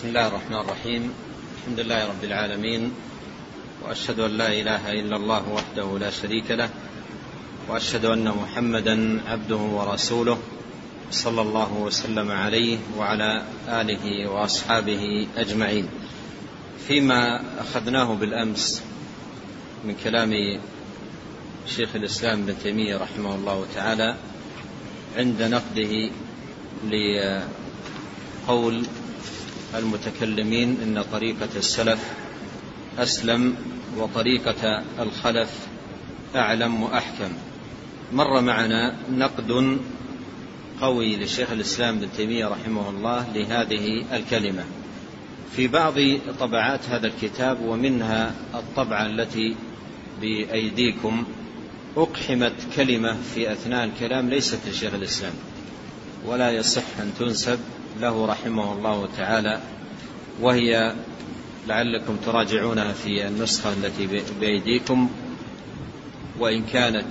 بسم الله الرحمن الرحيم. الحمد لله رب العالمين. وأشهد أن لا إله إلا الله وحده لا شريك له. وأشهد أن محمدا عبده ورسوله صلى الله وسلم عليه وعلى آله وأصحابه أجمعين. فيما أخذناه بالأمس من كلام شيخ الإسلام ابن تيمية رحمه الله تعالى عند نقده لقول المتكلمين إن طريقة السلف أسلم وطريقة الخلف أعلم وأحكم. مر معنا نقد قوي لشيخ الإسلام ابن تيمية رحمه الله لهذه الكلمة. في بعض طبعات هذا الكتاب ومنها الطبعة التي بأيديكم أقحمت كلمة في أثناء الكلام ليست لشيخ الإسلام ولا يصح أن تنسب له رحمه الله تعالى وهي لعلكم تراجعونها في النسخة التي بأيديكم. وإن كانت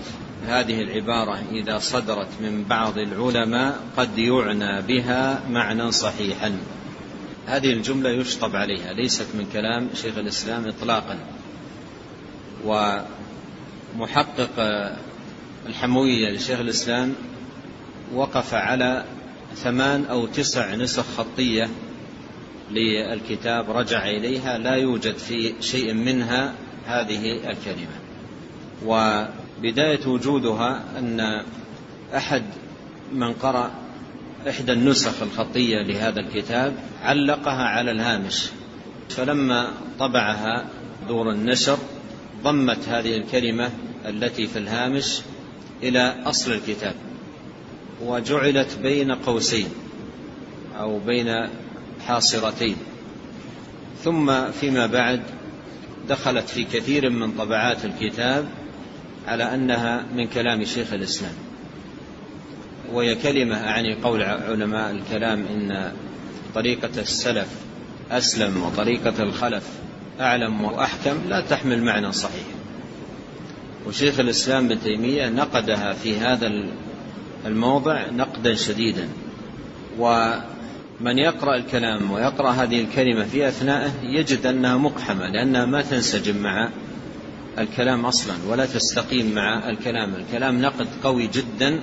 هذه العبارة إذا صدرت من بعض العلماء قد يعنى بها معنى صحيحا. هذه الجملة يشطب عليها ليست من كلام شيخ الإسلام اطلاقا. ومحقق الحموية لشيخ الإسلام وقف على ثمان أو تسع نسخ خطية للكتاب رجع إليها لا يوجد في شيء منها هذه الكلمة. وبداية وجودها أن أحد من قرأ إحدى النسخ الخطية لهذا الكتاب علقها على الهامش. فلما طبعها دور النشر ضمت هذه الكلمة التي في الهامش إلى أصل الكتاب. وجعلت بين قوسين أو بين حاصرتين. ثم فيما بعد دخلت في كثير من طبعات الكتاب على أنها من كلام شيخ الإسلام. وهي كلمة أعني قول علماء الكلام إن طريقة السلف أسلم وطريقة الخلف أعلم وأحكم لا تحمل معنى صحيح. وشيخ الإسلام ابن تيمية نقدها في هذا الموضع نقدا شديدا. ومن يقرأ الكلام ويقرأ هذه الكلمة في أثنائه يجد أنها مقحمة لأنها ما تنسجم مع الكلام أصلا ولا تستقيم مع الكلام. الكلام نقد قوي جدا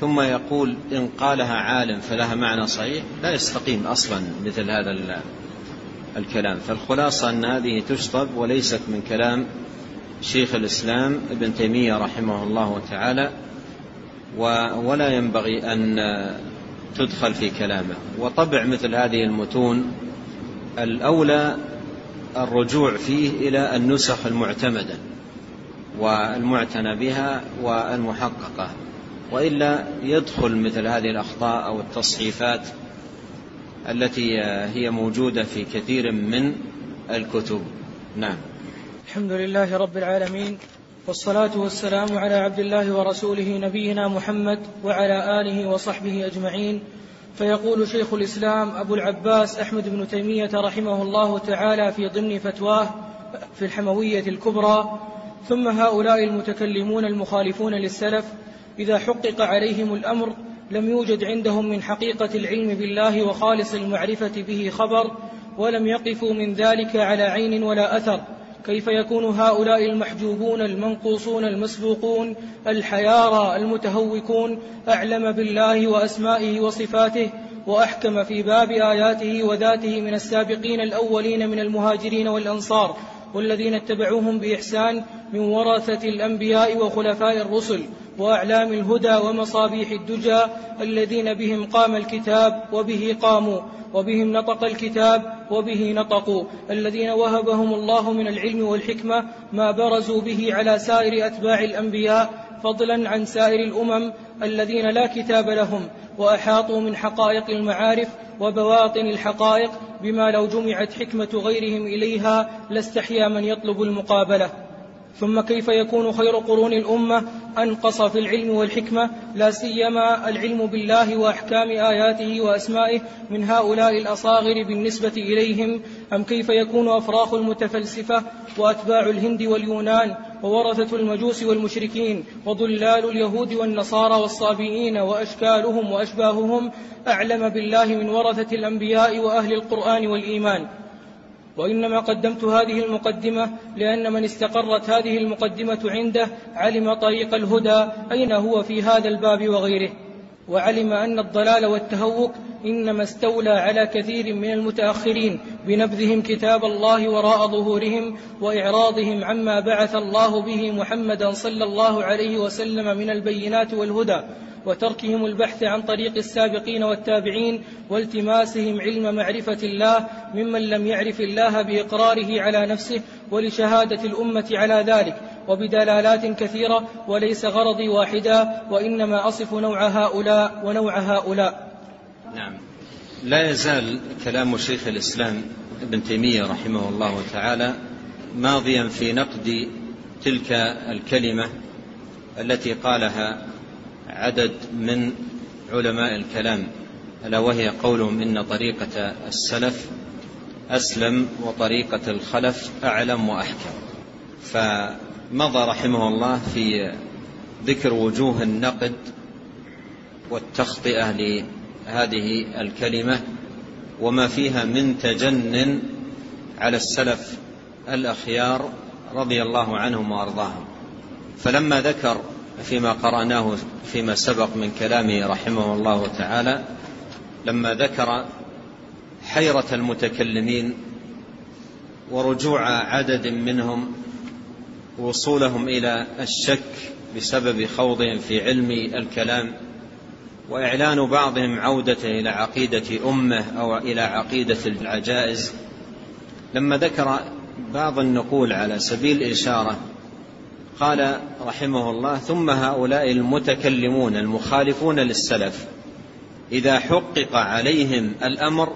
ثم يقول إن قالها عالم فلها معنى صحيح لا يستقيم أصلا مثل هذا الكلام. فالخلاصة أن هذه تشطب وليست من كلام شيخ الإسلام ابن تيمية رحمه الله تعالى. ولا ينبغي أن تدخل في كلامه. وطبع مثل هذه المتون الأولى الرجوع فيه إلى النسخ المعتمدة والمعتنى بها والمحققة. وإلا يدخل مثل هذه الأخطاء أو التصحيفات التي هي موجودة في كثير من الكتب. نعم. الحمد لله رب العالمين. والصلاة والسلام على عبد الله ورسوله نبينا محمد وعلى آله وصحبه أجمعين. فيقول شيخ الإسلام أبو العباس أحمد بن تيمية رحمه الله تعالى في ضمن فتواه في الحموية الكبرى ثم هؤلاء المتكلمون المخالفون للسلف إذا حقق عليهم الأمر لم يوجد عندهم من حقيقة العلم بالله وخالص المعرفة به خبر ولم يقفوا من ذلك على عين ولا أثر. كيف يكون هؤلاء المحجوبون المنقوصون المسبوقون الحيارى المتهوكون؟ أعلم بالله وأسمائه وصفاته وأحكم في باب آياته وذاته من السابقين الأولين من المهاجرين والأنصار. والذين اتبعوهم بإحسان من ورثة الأنبياء وخلفاء الرسل وأعلام الهدى ومصابيح الدجى الذين بهم قام الكتاب وبه قاموا وبهم نطق الكتاب وبه نطقوا الذين وهبهم الله من العلم والحكمة ما برزوا به على سائر أتباع الأنبياء فضلا عن سائر الأمم الذين لا كتاب لهم وأحاطوا من حقائق المعارف وبواطن الحقائق بما لو جمعت حكمة غيرهم إليها لاستحيا من يطلب المقابلة. ثم كيف يكون خير قرون الأمة؟ أنقص في العلم والحكمة لا سيما العلم بالله وأحكام آياته وأسمائه من هؤلاء الأصاغر بالنسبة إليهم. أم كيف يكون أفراخ المتفلسفة وأتباع الهند واليونان وورثة المجوس والمشركين وضلال اليهود والنصارى والصابئين وأشكالهم وأشباههم؟ أعلم بالله من ورثة الأنبياء وأهل القرآن والإيمان. وإنما قدمت هذه المقدمة لأن من استقرت هذه المقدمة عنده علم طريق الهدى أين هو في هذا الباب وغيره وعلم أن الضلال والتهوك إنما استولى على كثير من المتأخرين بنبذهم كتاب الله وراء ظهورهم وإعراضهم عما بعث الله به محمدا صلى الله عليه وسلم من البينات والهدى. وتركهم البحث عن طريق السابقين والتابعين والتماسهم علم معرفة الله ممن لم يعرف الله بإقراره على نفسه ولشهادة الأمة على ذلك وبدلالات كثيرة وليس غرضي واحدا وإنما أصف نوع هؤلاء ونوع هؤلاء. نعم. لا يزال كلام شيخ الإسلام ابن تيمية رحمه الله تعالى ماضيا في نقد تلك الكلمة التي قالها عدد من علماء الكلام ألا وهي قولهم إن طريقة السلف أسلم وطريقة الخلف أعلم وأحكم. فمضى رحمه الله في ذكر وجوه النقد والتخطئة لهذه الكلمة وما فيها من تجن على السلف الأخيار رضي الله عنهم وأرضاهم. فلما ذكر فيما قرأناه فيما سبق من كلامه رحمه الله تعالى لما ذكر حيرة المتكلمين ورجوع عدد منهم وصولهم إلى الشك بسبب خوضهم في علم الكلام وإعلان بعضهم عودته إلى عقيدة أمة أو إلى عقيدة العجائز لما ذكر بعض النقول على سبيل الإشارة قال رحمه الله ثم هؤلاء المتكلمون المخالفون للسلف إذا حقق عليهم الأمر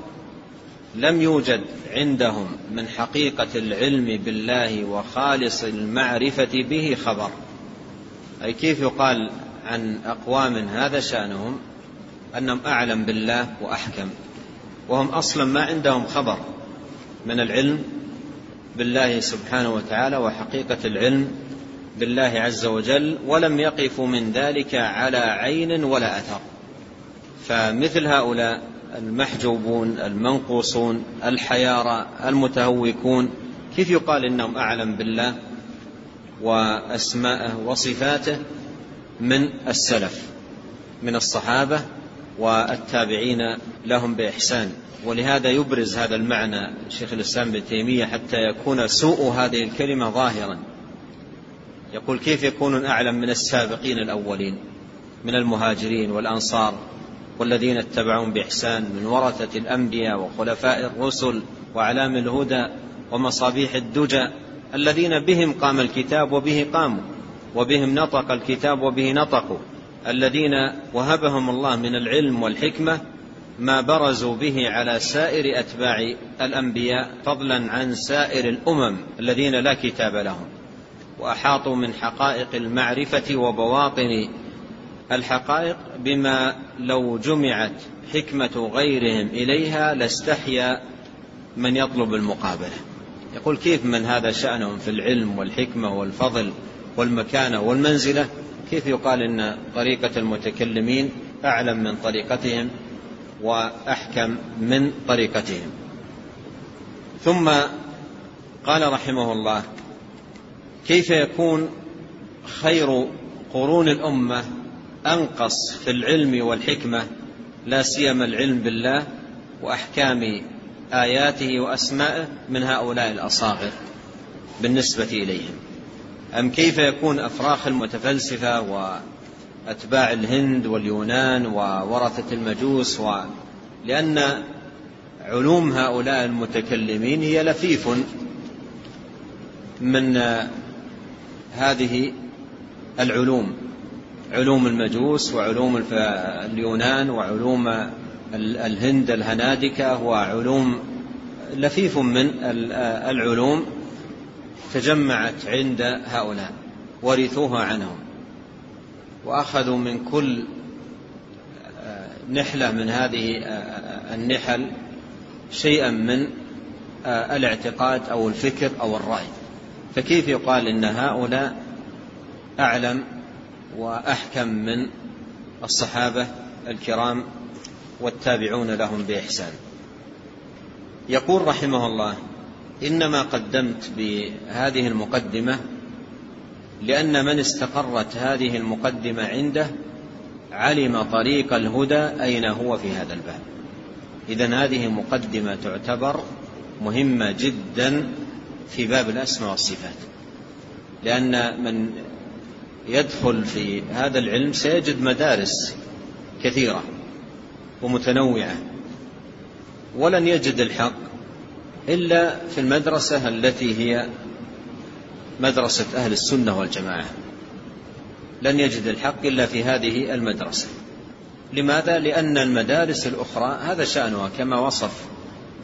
لم يوجد عندهم من حقيقة العلم بالله وخالص المعرفة به خبر. أي كيف يقال عن أقوام هذا شأنهم؟ أنهم أعلم بالله وأحكم وهم أصلا ما عندهم خبر من العلم بالله سبحانه وتعالى وحقيقة العلم بالله عز وجل ولم يقفوا من ذلك على عين ولا أثر. فمثل هؤلاء المحجوبون المنقوصون الحيارى المتهوكون كيف يقال إنهم أعلم بالله وأسماءه وصفاته من السلف من الصحابة والتابعين لهم بإحسان؟ ولهذا يبرز هذا المعنى شيخ الإسلام ابن تيمية حتى يكون سوء هذه الكلمة ظاهرا. يقول كيف يكونون اعلم من السابقين الأولين من المهاجرين والأنصار والذين اتبعهم بإحسان من ورثة الأنبياء وخلفاء الرسل وأعلام الهدى ومصابيح الدجى الذين بهم قام الكتاب وبه قاموا وبهم نطق الكتاب وبه نطقوا الذين وهبهم الله من العلم والحكمة ما برزوا به على سائر أتباع الأنبياء فضلا عن سائر الأمم الذين لا كتاب لهم. وأحاطوا من حقائق المعرفة وبواطن الحقائق بما لو جمعت حكمة غيرهم إليها لاستحيا من يطلب المقابلة. يقول كيف من هذا شأنهم في العلم والحكمة والفضل والمكانة والمنزلة؟ كيف يقال إن طريقة المتكلمين أعلم من طريقتهم وأحكم من طريقتهم؟ ثم قال رحمه الله كيف يكون خير قرون الأمة أنقص في العلم والحكمة لا سيما العلم بالله وأحكام آياته وأسمائه من هؤلاء الأصاغر بالنسبة إليهم. أم كيف يكون أفراخ المتفلسفة وأتباع الهند واليونان وورثة المجوس و لأن علوم هؤلاء المتكلمين هي لفيف من هذه العلوم علوم المجوس وعلوم اليونان وعلوم الهند الهنادكة وعلوم لفيف من العلوم تجمعت عند هؤلاء ورثوها عنهم وأخذوا من كل نحلة من هذه النحل شيئا من الاعتقاد أو الفكر أو الرأي. فكيف يقال إن هؤلاء أعلم وأحكم من الصحابة الكرام والتابعون لهم بإحسان؟ يقول رحمه الله إنما قدمت بهذه المقدمة لأن من استقرت هذه المقدمة عنده علم طريق الهدى أين هو في هذا الباب. إذا هذه مقدمة تعتبر مهمة جدا في باب الأسماء والصفات. لأن من يدخل في هذا العلم سيجد مدارس كثيرة ومتنوعة ولن يجد الحق إلا في المدرسة التي هي مدرسة أهل السنة والجماعة. لن يجد الحق إلا في هذه المدرسة. لماذا؟ لأن المدارس الأخرى هذا شأنها كما وصف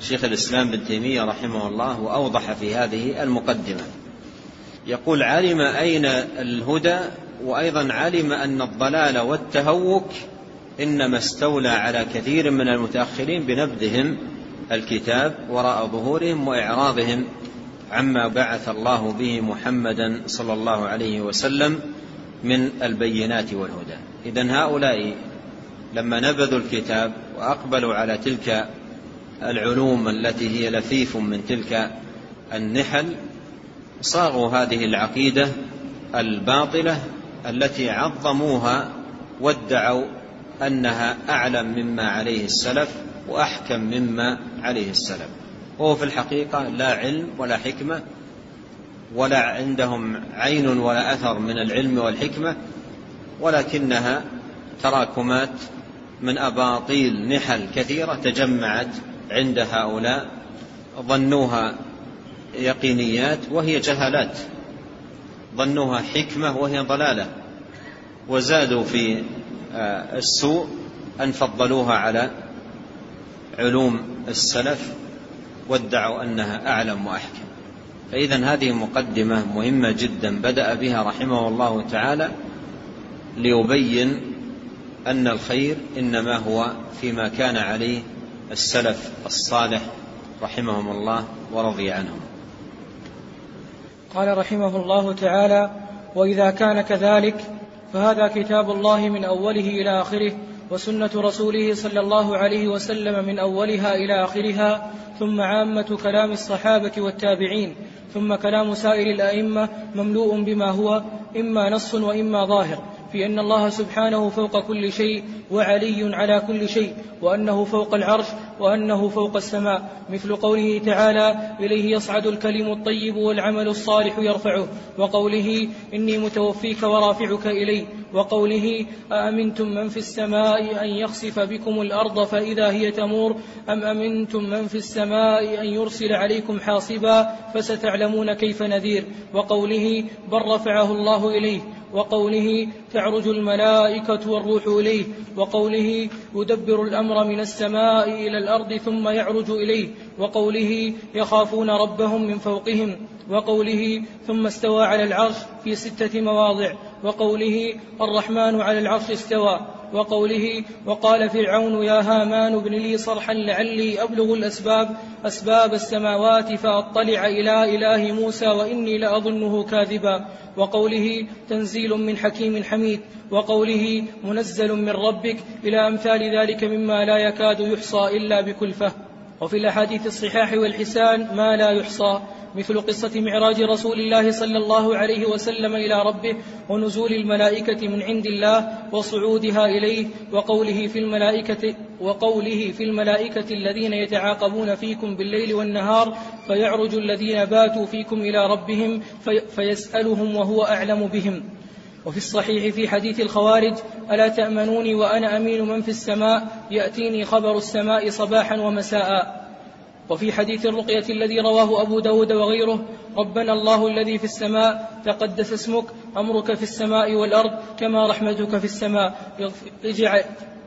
شيخ الإسلام بن تيمية رحمه الله وأوضح في هذه المقدمة. يقول علم أين الهدى وأيضا علم أن الضلال والتهوك إنما استولى على كثير من المتأخرين بنبذهم الكتاب وراء ظهورهم وإعراضهم عما بعث الله به محمدا صلى الله عليه وسلم من البينات والهدى. إذا هؤلاء لما نبذوا الكتاب وأقبلوا على تلك العلوم التي هي لفيف من تلك النحل صاغوا هذه العقيدة الباطلة التي عظموها وادعوا أنها أعلم مما عليه السلف وأحكم مما عليه السلف. وهو في الحقيقة لا علم ولا حكمة ولا عندهم عين ولا أثر من العلم والحكمة ولكنها تراكمات من أباطيل نحل كثيرة تجمعت عند هؤلاء ظنوها يقينيات وهي جهالات. ظنوها حكمة وهي ضلالة. وزادوا في آه، السوء أن فضلوها على علوم السلف وادعوا أنها أعلم وأحكم. فإذا هذه مقدمة مهمة جدا بدأ بها رحمه الله تعالى ليبين أن الخير إنما هو فيما كان عليه السلف الصالح رحمهم الله ورضي عنهم. قال رحمه الله تعالى وإذا كان كذلك فهذا كتاب الله من أوله إلى آخره وسنة رسوله صلى الله عليه وسلم من أولها إلى آخرها ثم عامة كلام الصحابة والتابعين ثم كلام سائر الأئمة مملوء بما هو إما نص وإما ظاهر. في أن الله سبحانه فوق كل شيء وعلي على كل شيء وأنه فوق العرش وأنه فوق السماء. مثل قوله تعالى إليه يصعد الكلم الطيب والعمل الصالح يرفعه وقوله إني متوفيك ورافعك إلي وقوله أأمنتم من في السماء أن يخسف بكم الأرض فإذا هي تمور؟ أم أمنتم من في السماء أن يرسل عليكم حاصبا فستعلمون كيف نذير؟ وقوله بل رفعه الله إليه. وقوله تعرج الملائكة والروح إليه وقوله يدبر الأمر من السماء إلى الأرض ثم يعرج إليه وقوله يخافون ربهم من فوقهم وقوله ثم استوى على العرش في ستة مواضع وقوله الرحمن على العرش استوى. وقوله وقال فرعون يا هامان ابن لي صرحا لعلي أبلغ الأسباب أسباب السماوات فأطلع إلى إله موسى وإني لأظنه كاذبا. وقوله تنزيل من حكيم حميد وقوله منزل من ربك إلى أمثال ذلك مما لا يكاد يحصى إلا بكلفة. وفي الأحاديث الصحاح والحسان ما لا يحصى. مثل قصة معراج رسول الله صلى الله عليه وسلم إلى ربه ونزول الملائكة من عند الله وصعودها إليه وقوله في الملائكة وقوله في الملائكة الذين يتعاقبون فيكم بالليل والنهار فيعرج الذين باتوا فيكم إلى ربهم في فيسألهم وهو أعلم بهم. وفي الصحيح في حديث الخوارج ألا تأمنوني وأنا أمين من في السماء؟ يأتيني خبر السماء صباحا ومساء. وفي حديث الرقية الذي رواه أبو داود وغيره ربنا الله الذي في السماء تقدس اسمك أمرك في السماء والأرض كما رحمتك في السماء. اجعل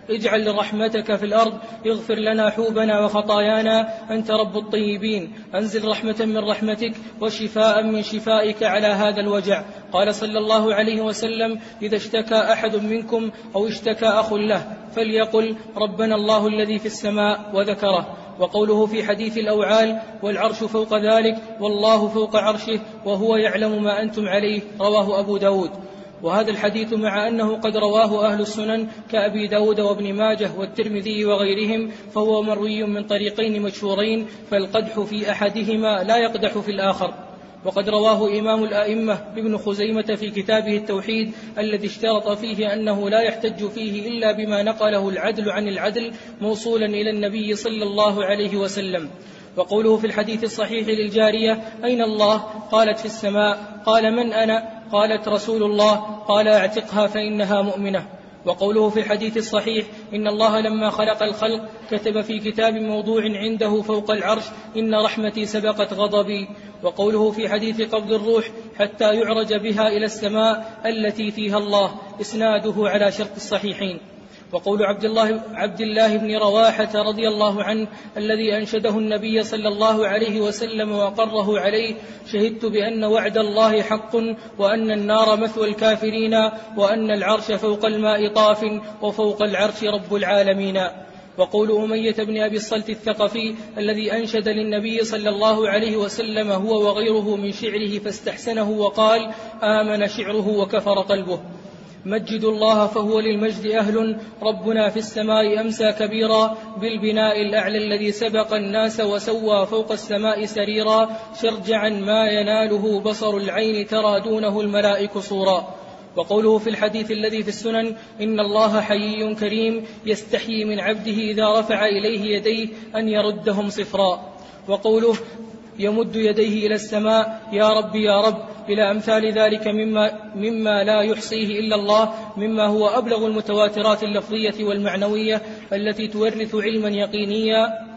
اجعل رحمتك في الأرض اغفر لنا حوبنا وخطايانا أنت رب الطيبين. أنزل رحمة من رحمتك وشفاء من شفائك على هذا الوجع. قال صلى الله عليه وسلم إذا اشتكى أحد منكم أو اشتكى أخ له فليقل ربنا الله الذي في السماء وذكره. وقوله في حديث الأوعال والعرش فوق ذلك والله فوق عرشه وهو يعلم ما أنتم عليه رواه أبو داود. وهذا الحديث مع أنه قد رواه أهل السنن كأبي داود وابن ماجه والترمذي وغيرهم فهو مروي من طريقين مشهورين فالقدح في أحدهما لا يقدح في الآخر. وقد رواه إمام الأئمة ابن خزيمة في كتابه التوحيد الذي اشترط فيه أنه لا يحتج فيه إلا بما نقله العدل عن العدل موصولا إلى النبي صلى الله عليه وسلم. وقوله في الحديث الصحيح للجارية أين الله؟ قالت في السماء قال من أنا؟ قالت رسول الله قال اعتقها فإنها مؤمنة. وقوله في الحديث الصحيح إن الله لما خلق الخلق كتب في كتاب موضوع عنده فوق العرش إن رحمتي سبقت غضبي. وقوله في حديث قبض الروح حتى يعرج بها إلى السماء التي فيها الله إسناده على شرط الصحيحين. وقول عبد الله عبد الله بن رواحة رضي الله عنه الذي أنشده النبي صلى الله عليه وسلم وقره عليه شهدت بأن وعد الله حق وأن النار مثوى الكافرين وأن العرش فوق الماء طاف وفوق العرش رب العالمين. وقول أمية بن أبي الصلت الثقفي الذي أنشد للنبي صلى الله عليه وسلم هو وغيره من شعره فاستحسنه وقال آمن شعره وكفر قلبه. مجدوا الله فهو للمجد أهل. ربنا في السماء أمسى كبيرا بالبناء الأعلى الذي سبق الناس وسوى فوق السماء سريرا. شرجعا ما يناله بصر العين ترى دونه الملائك صورا. وقوله في الحديث الذي في السنن إن الله حيي كريم يستحيي من عبده إذا رفع إليه يديه أن يردهم صفرا. وقوله يمد يديه إلى السماء يا رب يا رب إلى أمثال ذلك مما, مما لا يحصيه إلا الله مما هو أبلغ المتواترات اللفظية والمعنوية التي تورث علما يقينيا.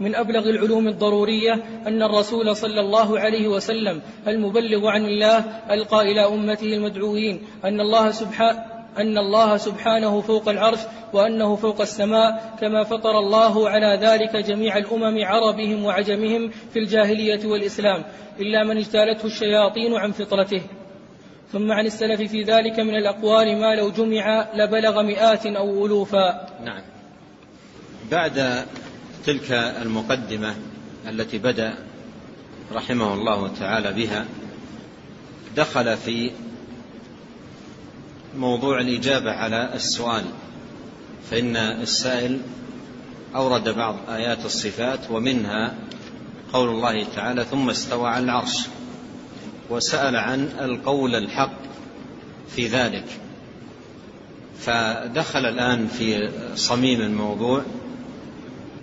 من أبلغ العلوم الضرورية أن الرسول صلى الله عليه وسلم المبلغ عن الله ألقى إلى أمته المدعوين أن الله سبحانه أن الله سبحانه فوق العرش وأنه فوق السماء كما فطر الله على ذلك جميع الأمم عربهم وعجمهم في الجاهلية والإسلام إلا من اجتالته الشياطين عن فطرته. ثم عن السلف في ذلك من الأقوال ما لو جمع لبلغ مئات أو ألوفا. نعم. بعد تلك المقدمة التي بدأ رحمه الله تعالى بها دخل في موضوع الإجابة على السؤال. فإن السائل أورد بعض آيات الصفات ومنها قول الله تعالى ثم استوى على العرش وسأل عن القول الحق في ذلك. فدخل الآن في صميم الموضوع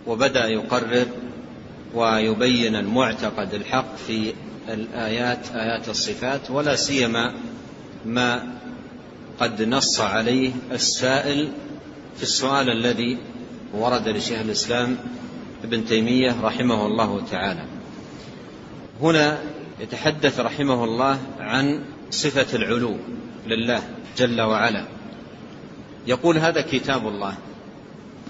وبدأ يقرر ويبين المعتقد الحق في الآيات آيات الصفات ولا سيما ما قد نص عليه السائل في السؤال الذي ورد لشيخ الإسلام ابن تيمية رحمه الله تعالى. هنا يتحدث رحمه الله عن صفة العلو لله جل وعلا. يقول هذا كتاب الله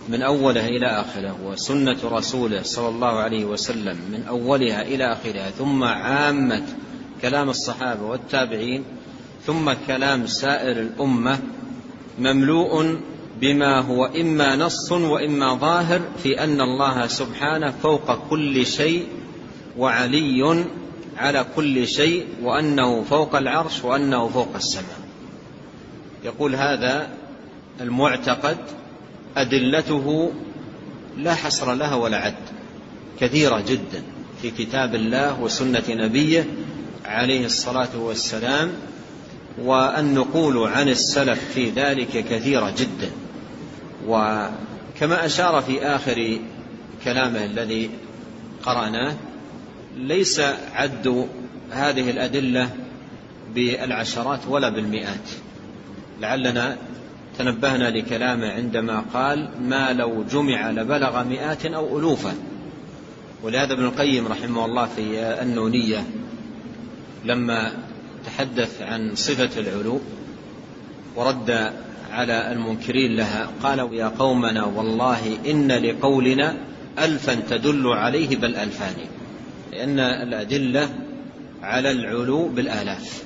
من أوله إلى آخره وسنة رسوله صلى الله عليه وسلم من أولها إلى آخرها ثم عامة كلام الصحابة والتابعين ثم كلام سائر الأمة مملوء بما هو إما نص وإما ظاهر في أن الله سبحانه فوق كل شيء وعلي على كل شيء وأنه فوق العرش وأنه فوق السماء. يقول هذا المعتقد أدلته لا حصر لها ولا عد كثيرة جدا في كتاب الله وسنة نبيه عليه الصلاة والسلام والنقول عن السلف في ذلك كثيرة جدا. وكما أشار في آخر كلامه الذي قرأناه ليس عد هذه الأدلة بالعشرات ولا بالمئات. لعلنا تنبهنا لكلامه عندما قال ما لو جمع لبلغ مئات أو ألوفا ولهذا ابن القيم رحمه الله في النونية لما تحدث عن صفة العلو ورد على المنكرين لها. قالوا يا قومنا والله إن لقولنا ألفا تدل عليه بل ألفان لأن الأدلة على العلو بالآلاف.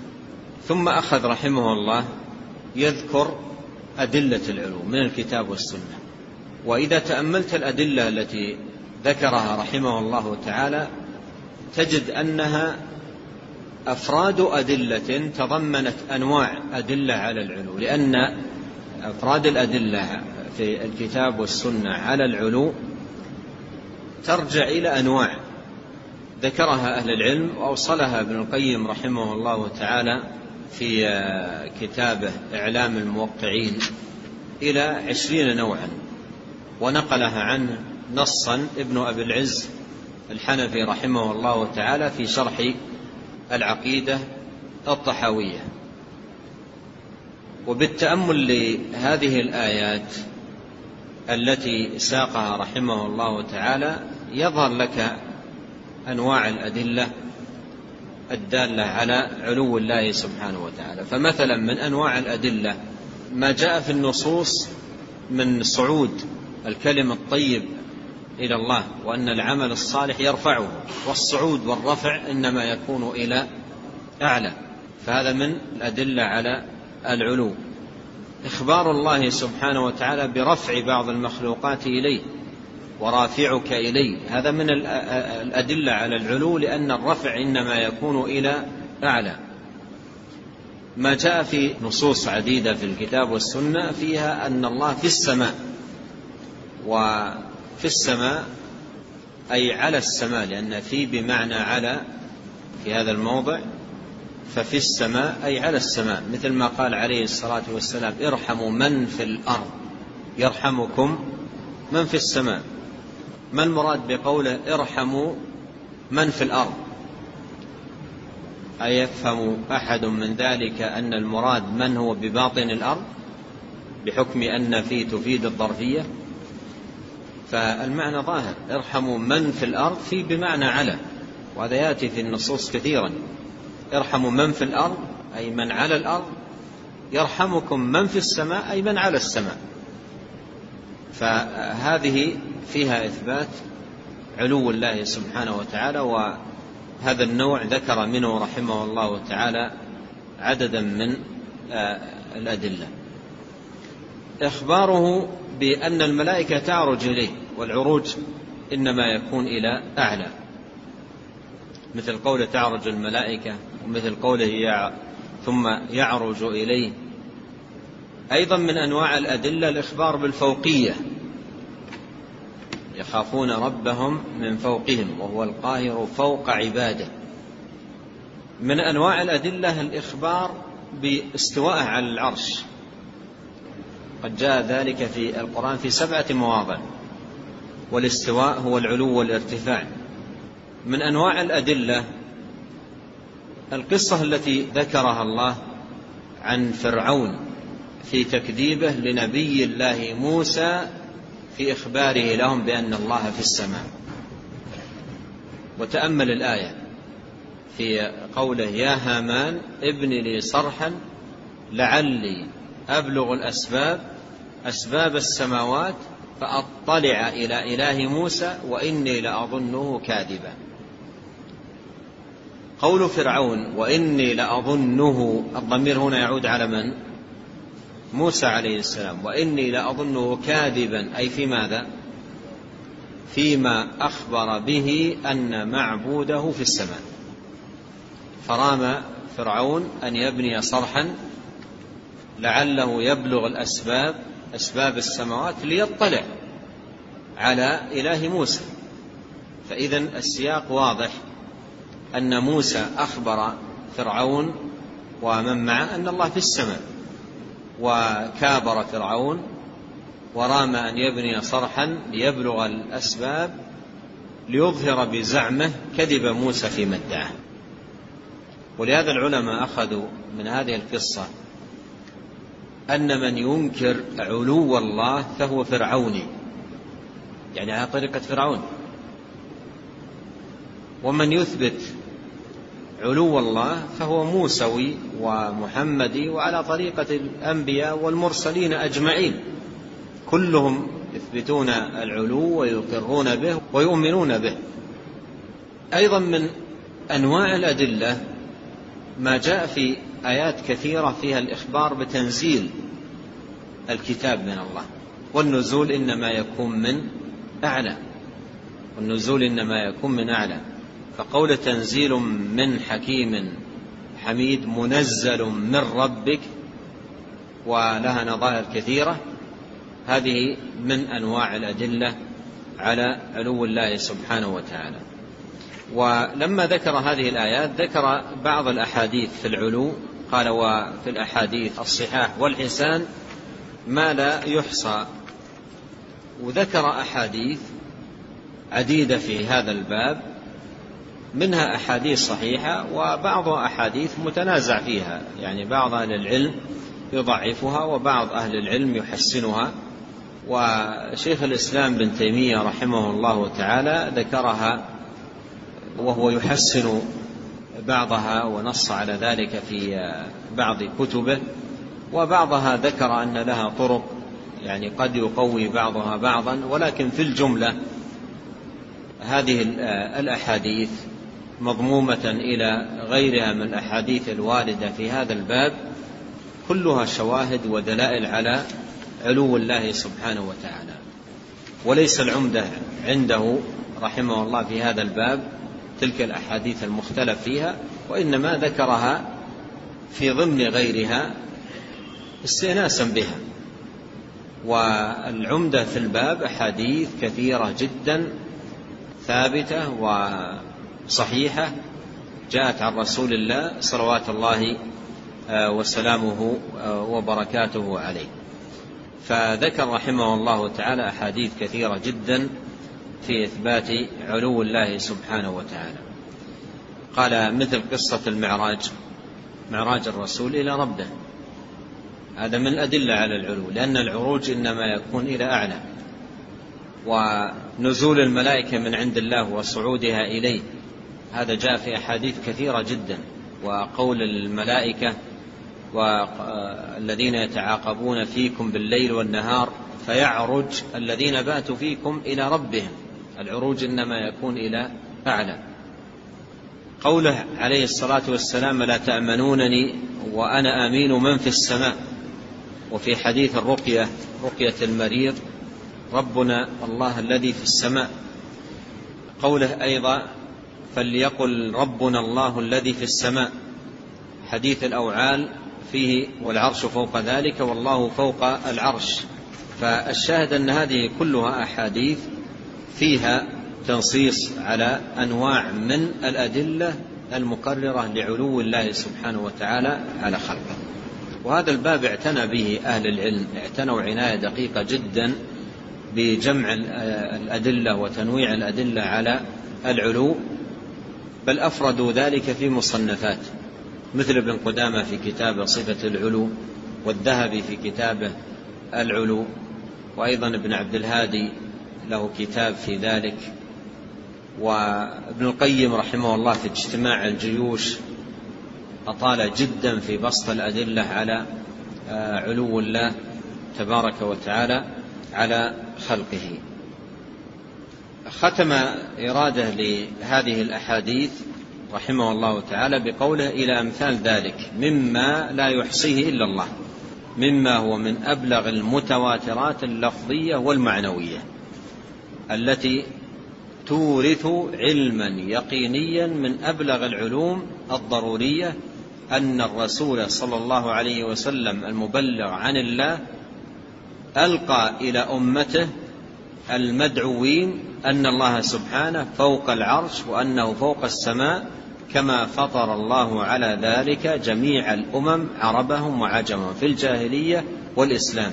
ثم أخذ رحمه الله يذكر أدلة العلو من الكتاب والسنة. وإذا تأملت الأدلة التي ذكرها رحمه الله تعالى تجد أنها أفراد أدلة تضمنت أنواع أدلة على العلو لأن أفراد الأدلة في الكتاب والسنة على العلو ترجع إلى أنواع ذكرها أهل العلم وأوصلها ابن القيم رحمه الله تعالى في كتابه إعلام الموقعين إلى عشرين نوعا ونقلها عنه نصا ابن أبي العز الحنفي رحمه الله تعالى في شرح العقيدة الطحاوية. وبالتأمل لهذه الآيات التي ساقها رحمه الله تعالى يظهر لك أنواع الأدلة الدالة على علو الله سبحانه وتعالى. فمثلا من أنواع الأدلة ما جاء في النصوص من صعود الكلم الطيب إلى الله وأن العمل الصالح يرفعه والصعود والرفع إنما يكون إلى أعلى. فهذا من الأدلة على العلو. إخبار الله سبحانه وتعالى برفع بعض المخلوقات إليه ورافعك إليه. هذا من الأدلة على العلو لأن الرفع إنما يكون إلى أعلى. ما جاء في نصوص عديدة في الكتاب والسنة فيها أن الله في السماء وفي السماء أي على السماء لأن في بمعنى على في هذا الموضع ففي السماء أي على السماء. مثل ما قال عليه الصلاة والسلام ارحموا من في الأرض يرحمكم من في السماء. ما المراد بقوله ارحموا من في الأرض؟ أيفهم أحد من ذلك أن المراد من هو بباطن الأرض؟ بحكم أن في تفيد الظرفية؟ فالمعنى ظاهر. ارحموا من في الأرض في بمعنى على. وهذا يأتي في النصوص كثيرا. ارحموا من في الأرض أي من على الأرض. يرحمكم من في السماء أي من على السماء. فهذه فيها إثبات علو الله سبحانه وتعالى وهذا النوع ذكر منه رحمه الله تعالى عددا من آه، الأدلة. إخباره بأن الملائكة تعرج إليه. والعروج إنما يكون إلى أعلى. مثل قوله تعرج الملائكة ومثل قوله ثم يعرج إليه. أيضا من أنواع الأدلة الإخبار بالفوقية. يخافون ربهم من فوقهم وهو القاهر فوق عباده. من أنواع الأدلة الإخبار باستوائه على العرش. قد جاء ذلك في القرآن في سبعة مواضع. والاستواء هو العلو والارتفاع. من أنواع الأدلة القصة التي ذكرها الله عن فرعون في تكذيبه لنبي الله موسى في إخباره لهم بأن الله في السماء. وتأمل الآية في قوله يا هامان ابن لي صرحا لعلي أبلغ الأسباب أسباب السماوات فأطلع إلى إله موسى وإني لأظنه كاذبا. قول فرعون وإني لأظنه الضمير هنا يعود على من؟ موسى عليه السلام. وإني لأظنه كاذبا أي في ماذا؟ فيما أخبر به أن معبوده في السماء. فرام فرعون أن يبني صرحا لعله يبلغ الأسباب أسباب السماوات ليطلع على إله موسى. فإذا السياق واضح أن موسى أخبر فرعون ومن معه أن الله في السماء وكابر فرعون ورام أن يبني صرحا ليبلغ الأسباب ليظهر بزعمه كذب موسى فيما ادعاه ولهذا العلماء أخذوا من هذه القصة أن من ينكر علو الله فهو فرعوني يعني على طريقة فرعون. ومن يثبت علو الله فهو موسوي ومحمدي وعلى طريقة الأنبياء والمرسلين أجمعين. كلهم يثبتون العلو ويقرون به ويؤمنون به. أيضا من أنواع الأدلة ما جاء في آيات كثيرة فيها الإخبار بتنزيل الكتاب من الله. والنزول إنما يكون من أعلى. والنزول إنما يكون من أعلى. فقول تنزيل من حكيم حميد منزل من ربك ولها نظائر كثيرة هذه من أنواع الأدلة على علو الله سبحانه وتعالى. ولما ذكر هذه الآيات ذكر بعض الأحاديث في العلو قال وفي الأحاديث الصحاح والحسان ما لا يحصى. وذكر أحاديث عديدة في هذا الباب منها أحاديث صحيحة وبعضها أحاديث متنازع فيها. يعني بعض أهل العلم يضعفها وبعض أهل العلم يحسنها. وشيخ الإسلام بن تيمية رحمه الله تعالى ذكرها وهو يحسن بعضها ونص على ذلك في بعض كتبه. وبعضها ذكر أن لها طرق يعني قد يقوي بعضها بعضا ولكن في الجملة هذه الأحاديث مضمومة إلى غيرها من الأحاديث الواردة في هذا الباب كلها شواهد ودلائل على علو الله سبحانه وتعالى. وليس العمدة عنده رحمه الله في هذا الباب تلك الأحاديث المختلف فيها وإنما ذكرها في ضمن غيرها استئناسا بها. والعمدة في الباب أحاديث كثيرة جدا ثابتة وصحيحة جاءت عن رسول الله صلوات الله آه، وسلامه آه، وبركاته عليه. فذكر رحمه الله تعالى أحاديث كثيرة جدا في إثبات علو الله سبحانه وتعالى. قال مثل قصة المعراج. معراج الرسول إلى ربه. هذا من الأدلة على العلو لأن العروج إنما يكون إلى أعلى. ونزول الملائكة من عند الله وصعودها إليه. هذا جاء في أحاديث كثيرة جدا. وقول الملائكة والذين يتعاقبون فيكم بالليل والنهار فيعرج الذين باتوا فيكم إلى ربهم. العروج إنما يكون إلى أعلى. قوله عليه الصلاة والسلام لا تأمنونني وأنا أمين من في السماء وفي حديث الرقية رقية المريض ربنا الله الذي في السماء قوله أيضا فليقل ربنا الله الذي في السماء حديث الأوعال فيه والعرش فوق ذلك والله فوق العرش. فالشاهد أن هذه كلها أحاديث فيها تنصيص على أنواع من الأدلة المقررة لعلو الله سبحانه وتعالى على خلقه. وهذا الباب اعتنى به أهل العلم اعتنوا عناية دقيقة جدا بجمع الأدلة وتنويع الأدلة على العلو. بل أفردوا ذلك في مصنفات مثل ابن قدامة في كتاب صفة العلو والذهبي في كتابه العلو وأيضا ابن عبد الهادي له كتاب في ذلك وابن القيم رحمه الله في اجتماع الجيوش أطال جدا في بسط الأدلة على آه، علو الله تبارك وتعالى على خلقه. ختم إرادة لهذه الأحاديث رحمه الله تعالى بقوله إلى أمثال ذلك مما لا يحصيه إلا الله مما هو من أبلغ المتواترات اللفظية والمعنوية. التي تورث علما يقينيا من أبلغ العلوم الضرورية أن الرسول صلى الله عليه وسلم المبلغ عن الله ألقى إلى أمته المدعوين أن الله سبحانه فوق العرش وأنه فوق السماء كما فطر الله على ذلك جميع الأمم عربهم وعجمهم في الجاهلية والإسلام.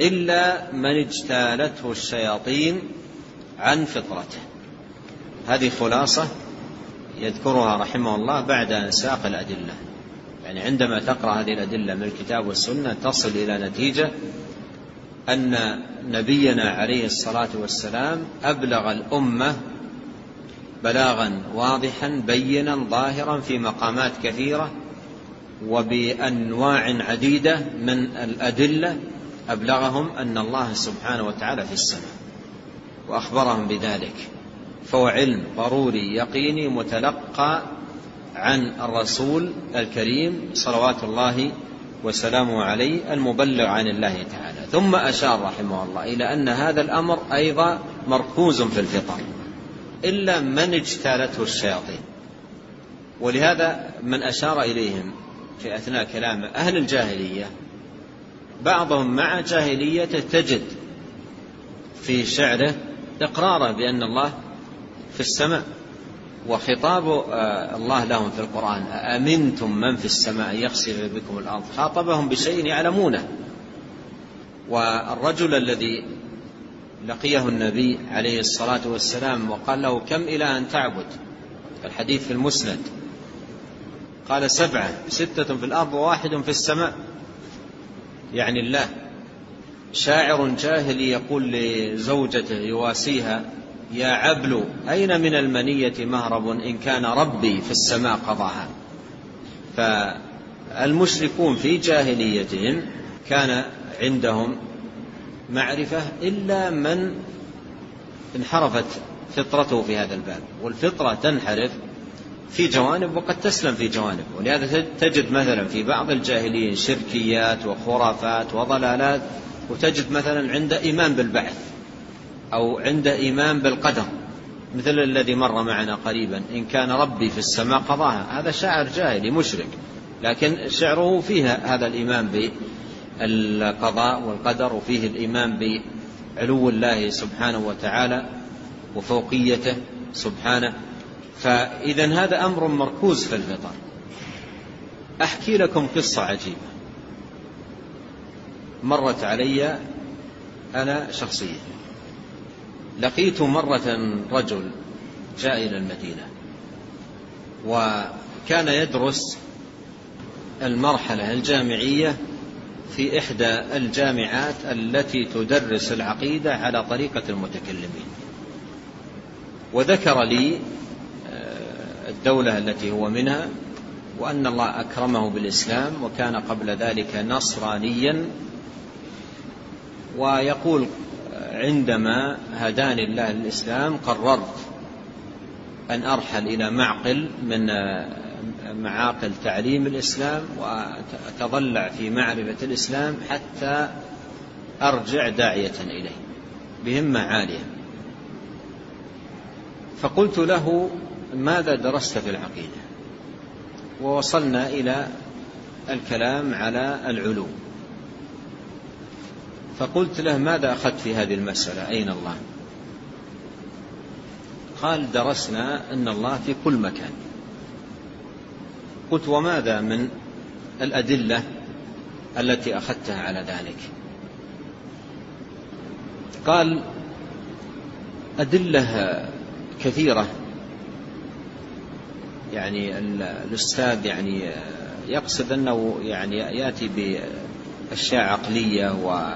إلا من اجتالته الشياطين عن فطرته. هذه خلاصة يذكرها رحمه الله بعد أن ساق الأدلة. يعني عندما تقرأ هذه الأدلة من الكتاب والسنة تصل إلى نتيجة أن نبينا عليه الصلاة والسلام أبلغ الأمة بلاغا واضحا بينا ظاهرا في مقامات كثيرة وبأنواع عديدة من الأدلة أبلغهم أن الله سبحانه وتعالى في السماء. وأخبرهم بذلك. فهو علم ضروري يقيني متلقى عن الرسول الكريم صلوات الله وسلامه عليه المبلغ عن الله تعالى. ثم أشار رحمه الله إلى أن هذا الأمر أيضا مركوز في الفطر. إلا من اجتالته الشياطين. ولهذا من أشار إليهم في أثناء كلامه أهل الجاهلية بعضهم مع جاهليته تجد في شعره إقرارا بأن الله في السماء وخطاب آه، الله لهم في القرآن. أأمنتم من في السماء يخسف بكم الأرض؟ خاطبهم بشيء يعلمونه. والرجل الذي لقيه النبي عليه الصلاة والسلام وقال له كم إلى أن تعبد؟ الحديث في المسند. قال سبعة ستة في الأرض وواحد في السماء. يعني الله. شاعر جاهلي يقول لزوجته يواسيها يا عبل أين من المنية مهرب إن كان ربي في السماء قضاها؟ فالمشركون في جاهليتهم كان عندهم معرفة إلا من انحرفت فطرته في هذا الباب والفطرة تنحرف في جوانب وقد تسلم في جوانب ولهذا تجد مثلا في بعض الجاهلين شركيات وخرافات وضلالات وتجد مثلا عند إيمان بالبعث أو عند إيمان بالقدر مثل الذي مر معنا قريبا إن كان ربي في السماء قضاها. هذا شاعر جاهلي مشرك. لكن شعره فيها هذا الإيمان بالقضاء والقدر وفيه الإيمان بعلو الله سبحانه وتعالى وفوقيته سبحانه. فإذا هذا أمر مركوز في الفطر. أحكي لكم قصة عجيبة. مرت علي أنا شخصيا. لقيت مرة رجل جاء إلى المدينة وكان يدرس المرحلة الجامعية في إحدى الجامعات التي تدرس العقيدة على طريقة المتكلمين. وذكر لي آه، الدولة التي هو منها وأن الله أكرمه بالإسلام وكان قبل ذلك نصرانيا ويقول عندما هداني الله للإسلام قررت أن أرحل إلى معقل من معاقل تعليم الإسلام وأتضلع في معرفة الإسلام حتى أرجع داعية إليه بهمة عالية. فقلت له ماذا درست في العقيدة؟ ووصلنا إلى الكلام على العلوم. فقلت له ماذا أخذت في هذه المسألة؟ أين الله؟ قال درسنا أن الله في كل مكان. قلت وماذا من الأدلة التي أخذتها على ذلك؟ قال أدلة كثيرة. يعني الأستاذ يعني يقصد أنه يعني يأتي بأشياء عقلية و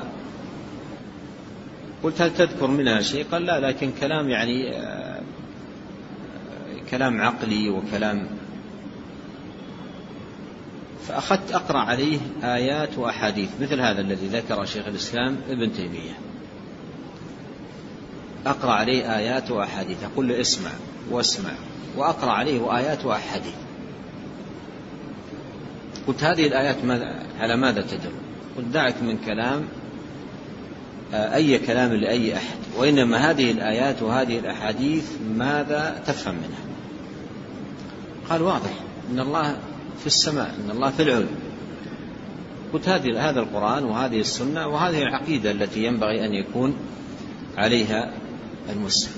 قلت هل تذكر منها شيء؟ قال لا لكن كلام يعني آه، كلام عقلي وكلام. فأخذت أقرأ عليه آيات وأحاديث مثل هذا الذي ذكر شيخ الإسلام ابن تيمية. أقرأ عليه آيات وأحاديث أقول له اسمع واسمع وأقرأ عليه آيات وأحاديث. قلت هذه الآيات ماذا على ماذا تدل؟ قلت دعك من كلام أي كلام لأي أحد وإنما هذه الآيات وهذه الأحاديث ماذا تفهم منها؟ قال واضح أن الله في السماء أن الله في العلم. قلت هذه هذا القرآن وهذه السنة وهذه العقيدة التي ينبغي أن يكون عليها المسلم.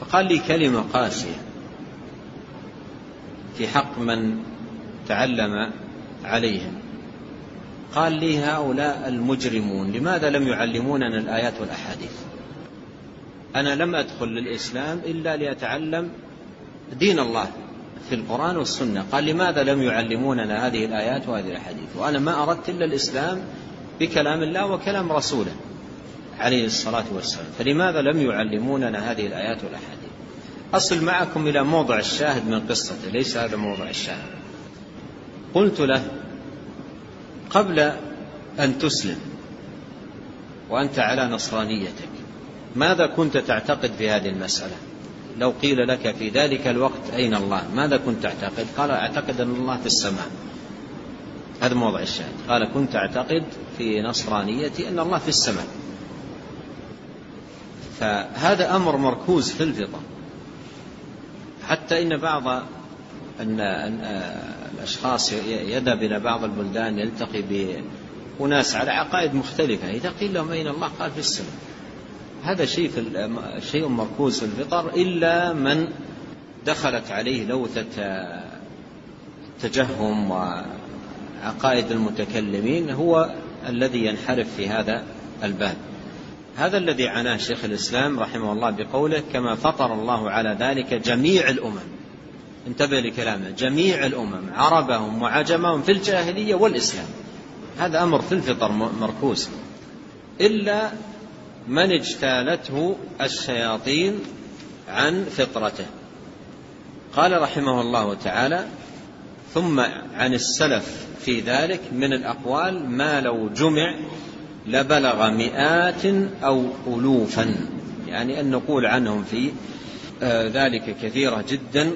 فقال لي كلمة قاسية. في حق من تعلم عليهم قال لي هؤلاء المجرمون لماذا لم يعلموننا الآيات والأحاديث؟ أنا لم أدخل للإسلام إلا لأتعلم دين الله في القرآن والسنة. قال لماذا لم يعلموننا هذه الآيات وهذه الأحاديث؟ وأنا ما أردت إلا الإسلام بكلام الله وكلام رسوله عليه الصلاة والسلام. فلماذا لم يعلموننا هذه الآيات والأحاديث؟ أصل معكم إلى موضع الشاهد من قصته ليس هذا موضع الشاهد. قلت له قبل أن تسلم وأنت على نصرانيتك ماذا كنت تعتقد في هذه المسألة؟ لو قيل لك في ذلك الوقت أين الله؟ ماذا كنت تعتقد؟ قال أعتقد أن الله في السماء. هذا موضع الشاهد. قال كنت أعتقد في نصرانيتي أن الله في السماء. فهذا أمر مركوز في الفطر. حتى إن بعض أن الأشخاص يذهب إلى بعض البلدان يلتقي بأناس على عقائد مختلفة. إذا قيل لهم أين الله؟ قال في السماء هذا شيء في شيء مركوز في الفطر إلا من دخلت عليه لوثة التجهم وعقائد المتكلمين هو الذي ينحرف في هذا الباب. هذا الذي عناه شيخ الإسلام رحمه الله بقوله كما فطر الله على ذلك جميع الأمم انتبه لكلامه. جميع الأمم عربهم وعجمهم في الجاهلية والإسلام. هذا أمر في الفطر مركوز. إلا من اجتالته الشياطين عن فطرته. قال رحمه الله تعالى ثم عن السلف في ذلك من الأقوال ما لو جمع لبلغ مئات أو ألوفا. يعني أن نقول عنهم في آه، ذلك كثيرة جدا.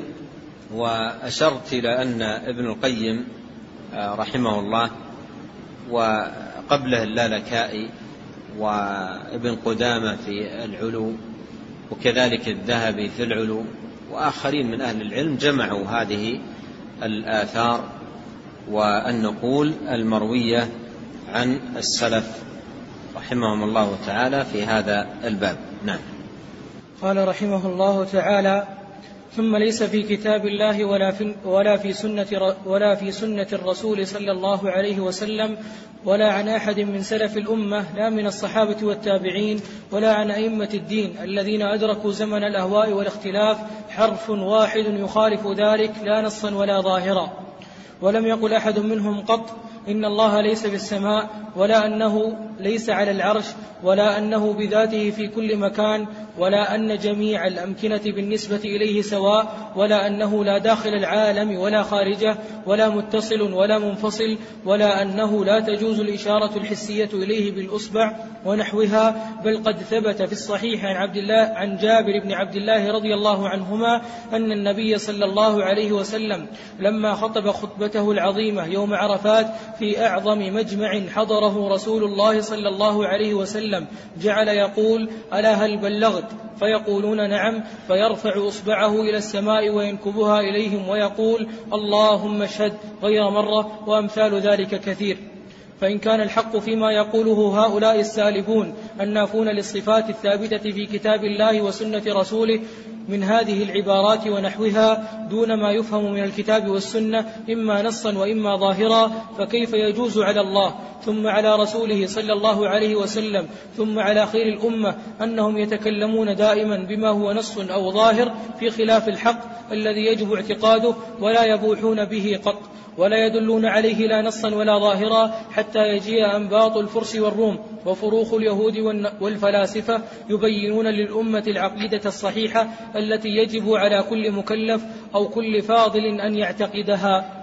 وأشرت إلى أن ابن القيم آه، رحمه الله وقبله اللالكائي وابن قدامة في العلو وكذلك الذهبي في العلو وآخرين من أهل العلم جمعوا هذه الآثار والنقول المروية عن السلف رحمهم الله تعالى في هذا الباب. نعم. قال رحمه الله تعالى ثم ليس في كتاب الله ولا في, ولا في سنة ولا في سنة الرسول صلى الله عليه وسلم ولا عن أحد من سلف الأمة لا من الصحابة والتابعين ولا عن أئمة الدين الذين أدركوا زمن الأهواء والاختلاف حرف واحد يخالف ذلك لا نصا ولا ظاهرا. ولم يقل أحد منهم قط إن الله ليس في السماء ولا أنه ليس على العرش ولا أنه بذاته في كل مكان ولا أن جميع الأمكنة بالنسبة إليه سواء ولا أنه لا داخل العالم ولا خارجه ولا متصل ولا منفصل ولا أنه لا تجوز الإشارة الحسية إليه بالأصبع ونحوها. بل قد ثبت في الصحيح عن عبد الله عن جابر بن عبد الله رضي الله عنهما أن النبي صلى الله عليه وسلم لما خطب خطبته العظيمة يوم عرفات في أعظم مجمع حضره رسول الله صلى الله عليه وسلم جعل يقول ألا هل بلغت فيقولون نعم فيرفع إصبعه إلى السماء وينكبها إليهم ويقول اللهم اشهد غير مرة وأمثال ذلك كثير. فإن كان الحق فيما يقوله هؤلاء السالبون النافون للصفات الثابتة في كتاب الله وسنة رسوله من هذه العبارات ونحوها دون ما يفهم من الكتاب والسنة إما نصا وإما ظاهرا فكيف يجوز على الله؟ ثم على رسوله صلى الله عليه وسلم ثم على خير الأمة أنهم يتكلمون دائما بما هو نص أو ظاهر في خلاف الحق الذي يجب اعتقاده ولا يبوحون به قط ولا يدلون عليه لا نصا ولا ظاهرا حتى يجيء أنباط الفرس والروم وفروخ اليهود والفلاسفة يبينون للأمة العقيدة الصحيحة التي يجب على كل مكلف أو كل فاضل أن يعتقدها.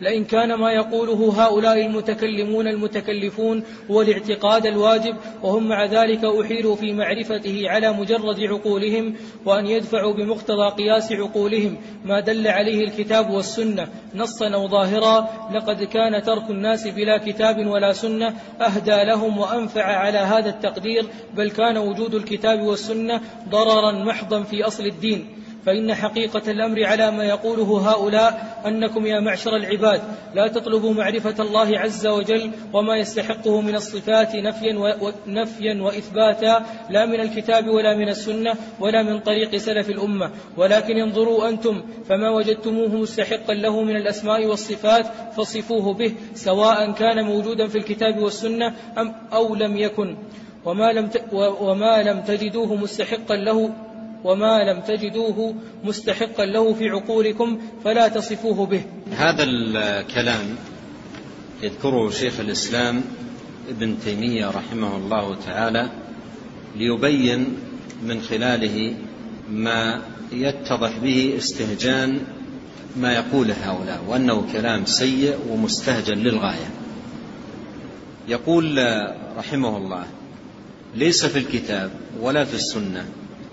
لئن كان ما يقوله هؤلاء المتكلمون المتكلفون هو الاعتقاد الواجب وهم مع ذلك أحيلوا في معرفته على مجرد عقولهم وأن يدفعوا بمقتضى قياس عقولهم. ما دل عليه الكتاب والسنة. نصا أو ظاهرا لقد كان ترك الناس بلا كتاب ولا سنة أهدى لهم وأنفع على هذا التقدير بل كان وجود الكتاب والسنة ضررا محضا في أصل الدين. فإن حقيقة الأمر على ما يقوله هؤلاء أنكم يا معشر العباد لا تطلبوا معرفة الله عز وجل وما يستحقه من الصفات نفيا ونفيا وإثباتا لا من الكتاب ولا من السنة ولا من طريق سلف الأمة. ولكن انظروا أنتم فما وجدتموه مستحقا له من الأسماء والصفات فصفوه به سواء كان موجودا في الكتاب والسنة أم أو لم يكن. وما لم وما لم تجدوه مستحقا له وما لم تجدوه مستحقا له في عقولكم فلا تصفوه به. هذا الكلام يذكره شيخ الإسلام ابن تيمية رحمه الله تعالى ليبين من خلاله ما يتضح به استهجان ما يقوله هؤلاء وأنه كلام سيء ومستهجن للغاية. يقول رحمه الله ليس في الكتاب ولا في السنة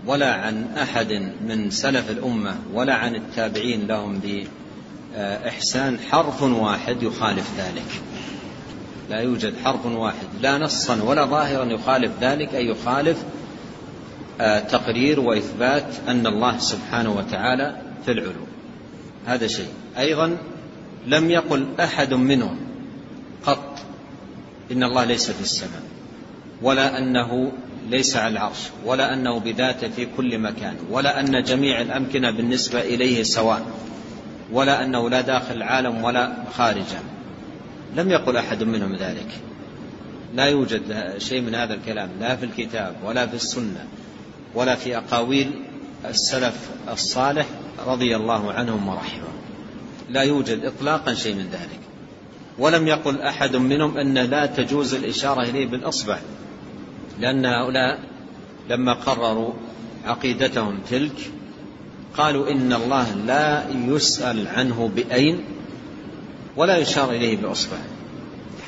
ولا عن أحد من سلف الأمة ولا عن التابعين لهم بإحسان حرف واحد يخالف ذلك. لا يوجد حرف واحد لا نصا ولا ظاهرا يخالف ذلك أي يخالف آه، تقرير وإثبات أن الله سبحانه وتعالى في العلو. هذا شيء. أيضا لم يقل أحد منهم قط إن الله ليس في السماء ولا أنه ليس على العرش ولا أنه بذاته في كل مكان ولا أن جميع الأمكنة بالنسبة إليه سواء ولا أنه لا داخل العالم ولا خارجه. لم يقل أحد منهم ذلك. لا يوجد شيء من هذا الكلام لا في الكتاب ولا في السنة ولا في أقاويل السلف الصالح رضي الله عنهم ورحمهم لا يوجد إطلاقا شيء من ذلك. ولم يقل أحد منهم أن لا تجوز الإشارة إليه بالأصبع. لأن هؤلاء لما قرروا عقيدتهم تلك قالوا إن الله لا يسأل عنه بأين ولا يشار إليه بأصبع.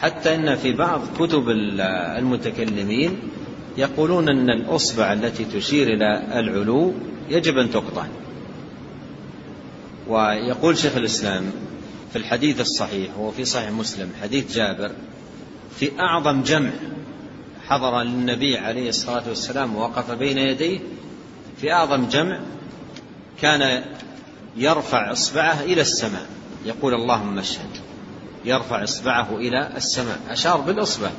حتى إن في بعض كتب المتكلمين يقولون أن الأصبع التي تشير إلى العلو يجب أن تقطع. ويقول شيخ الإسلام في الحديث الصحيح وفي صحيح مسلم حديث جابر في أعظم جمع حضر للنبي عليه الصلاة والسلام ووقف بين يديه في أعظم جمع كان يرفع إصبعه إلى السماء. يقول اللهم اشهد. يرفع إصبعه إلى السماء. أشار بالإصبع.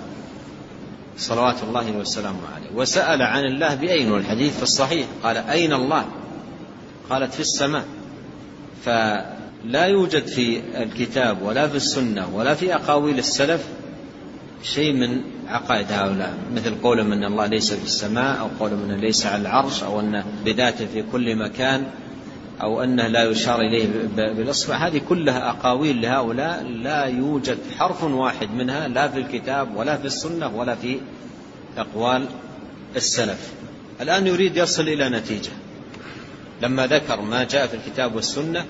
صلوات الله وسلامه عليه. وسأل عن الله بأين؟ والحديث في الصحيح. قال أين الله؟ قالت في السماء. فلا يوجد في الكتاب ولا في السنة ولا في أقاويل السلف شيء من عقائد هؤلاء. مثل قولهم أن الله ليس في السماء أو قولهم أنه ليس على العرش أو أنه بذاته في كل مكان أو أنه لا يشار إليه بالإصبع. هذه كلها أقاويل لهؤلاء. لا يوجد حرف واحد منها لا في الكتاب ولا في السنة ولا في أقوال السلف. الآن يريد يصل إلى نتيجة. لما ذكر ما جاء في الكتاب والسنة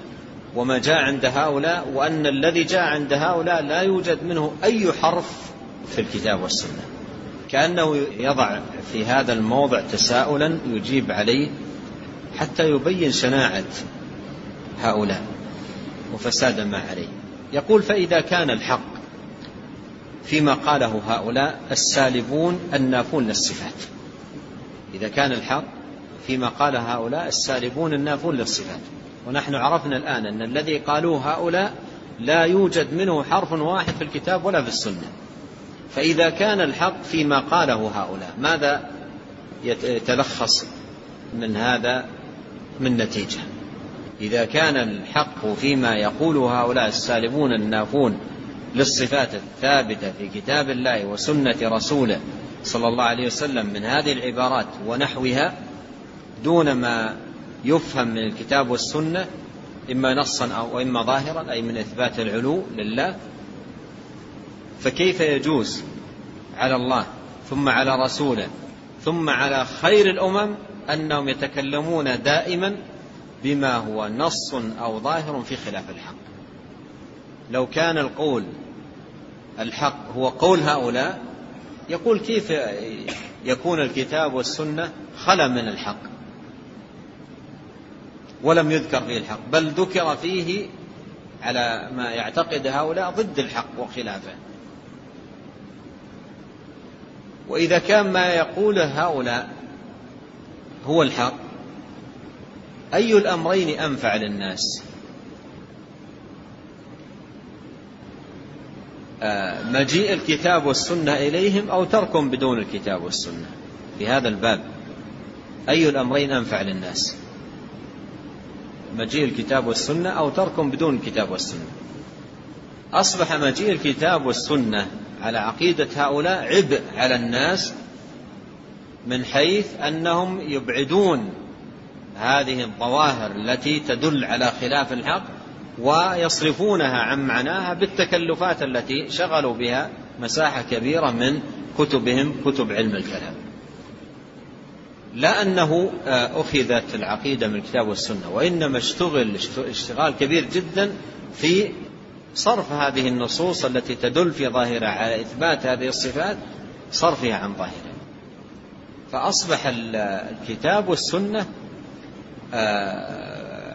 وما جاء عند هؤلاء وأن الذي جاء عند هؤلاء لا يوجد منه أي حرف في الكتاب والسنة. كأنه يضع في هذا الموضع تساؤلا يجيب عليه حتى يبين شناعة هؤلاء وفساد ما عليه. يقول فإذا كان الحق فيما قاله هؤلاء السالبون النافون للصفات. إذا كان الحق فيما قال هؤلاء السالبون النافون للصفات. ونحن عرفنا الآن أن الذي قالوه هؤلاء لا يوجد منه حرف واحد في الكتاب ولا في السنة. فإذا كان الحق فيما قاله هؤلاء ماذا يتلخص من هذا من نتيجة؟ إذا كان الحق فيما يقول هؤلاء السالبون النافون للصفات الثابتة في كتاب الله وسنة رسوله صلى الله عليه وسلم من هذه العبارات ونحوها دون ما يفهم من الكتاب والسنة إما نصا أو إما ظاهرا أي من إثبات العلو لله فكيف يجوز على الله ثم على رسوله ثم على خير الأمم أنهم يتكلمون دائما بما هو نص أو ظاهر في خلاف الحق؟ لو كان القول الحق هو قول هؤلاء يقول كيف يكون الكتاب والسنة خلا من الحق؟ ولم يذكر فيه الحق بل ذكر فيه على ما يعتقد هؤلاء ضد الحق وخلافه. وإذا كان ما يقوله هؤلاء هو الحق أي الأمرين أنفع للناس؟ آه، مجيء الكتاب والسنة إليهم أو تركهم بدون الكتاب والسنة؟ في هذا الباب أي الأمرين أنفع للناس؟ مجيء الكتاب والسنة أو تركهم بدون الكتاب والسنة؟ أصبح مجيء الكتاب والسنة على عقيدة هؤلاء عبء على الناس من حيث أنهم يبعدون هذه الظواهر التي تدل على خلاف الحق ويصرفونها عن معناها بالتكلفات التي شغلوا بها مساحة كبيرة من كتبهم كتب علم الكلام. لا أنه أخذت العقيدة من الكتاب والسنة وإنما اشتغل اشتغال كبير جدا في صرف هذه النصوص التي تدل في ظاهرها على إثبات هذه الصفات صرفها عن ظاهرها. فأصبح الكتاب والسنة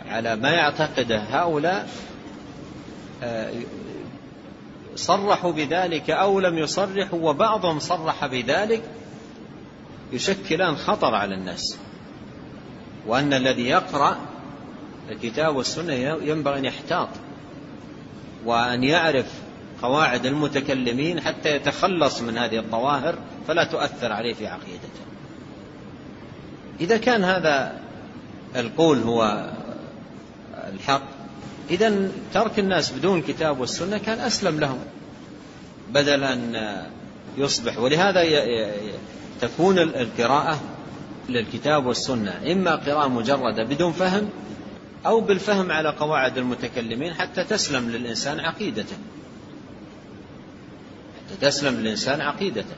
على ما يعتقده هؤلاء صرحوا بذلك أو لم يصرحوا وبعضهم صرح بذلك يشكلان خطر على الناس. وأن الذي يقرأ الكتاب والسنة ينبغي أن يحتاط. وأن يعرف قواعد المتكلمين حتى يتخلص من هذه الظواهر فلا تؤثر عليه في عقيدته. إذا كان هذا القول هو الحق إذا ترك الناس بدون كتاب والسنة كان أسلم لهم بدل أن يصبح. ولهذا تكون القراءة للكتاب والسنة إما قراءة مجردة بدون فهم أو بالفهم على قواعد المتكلمين حتى تسلم للإنسان عقيدته. حتى تسلم للإنسان عقيدته.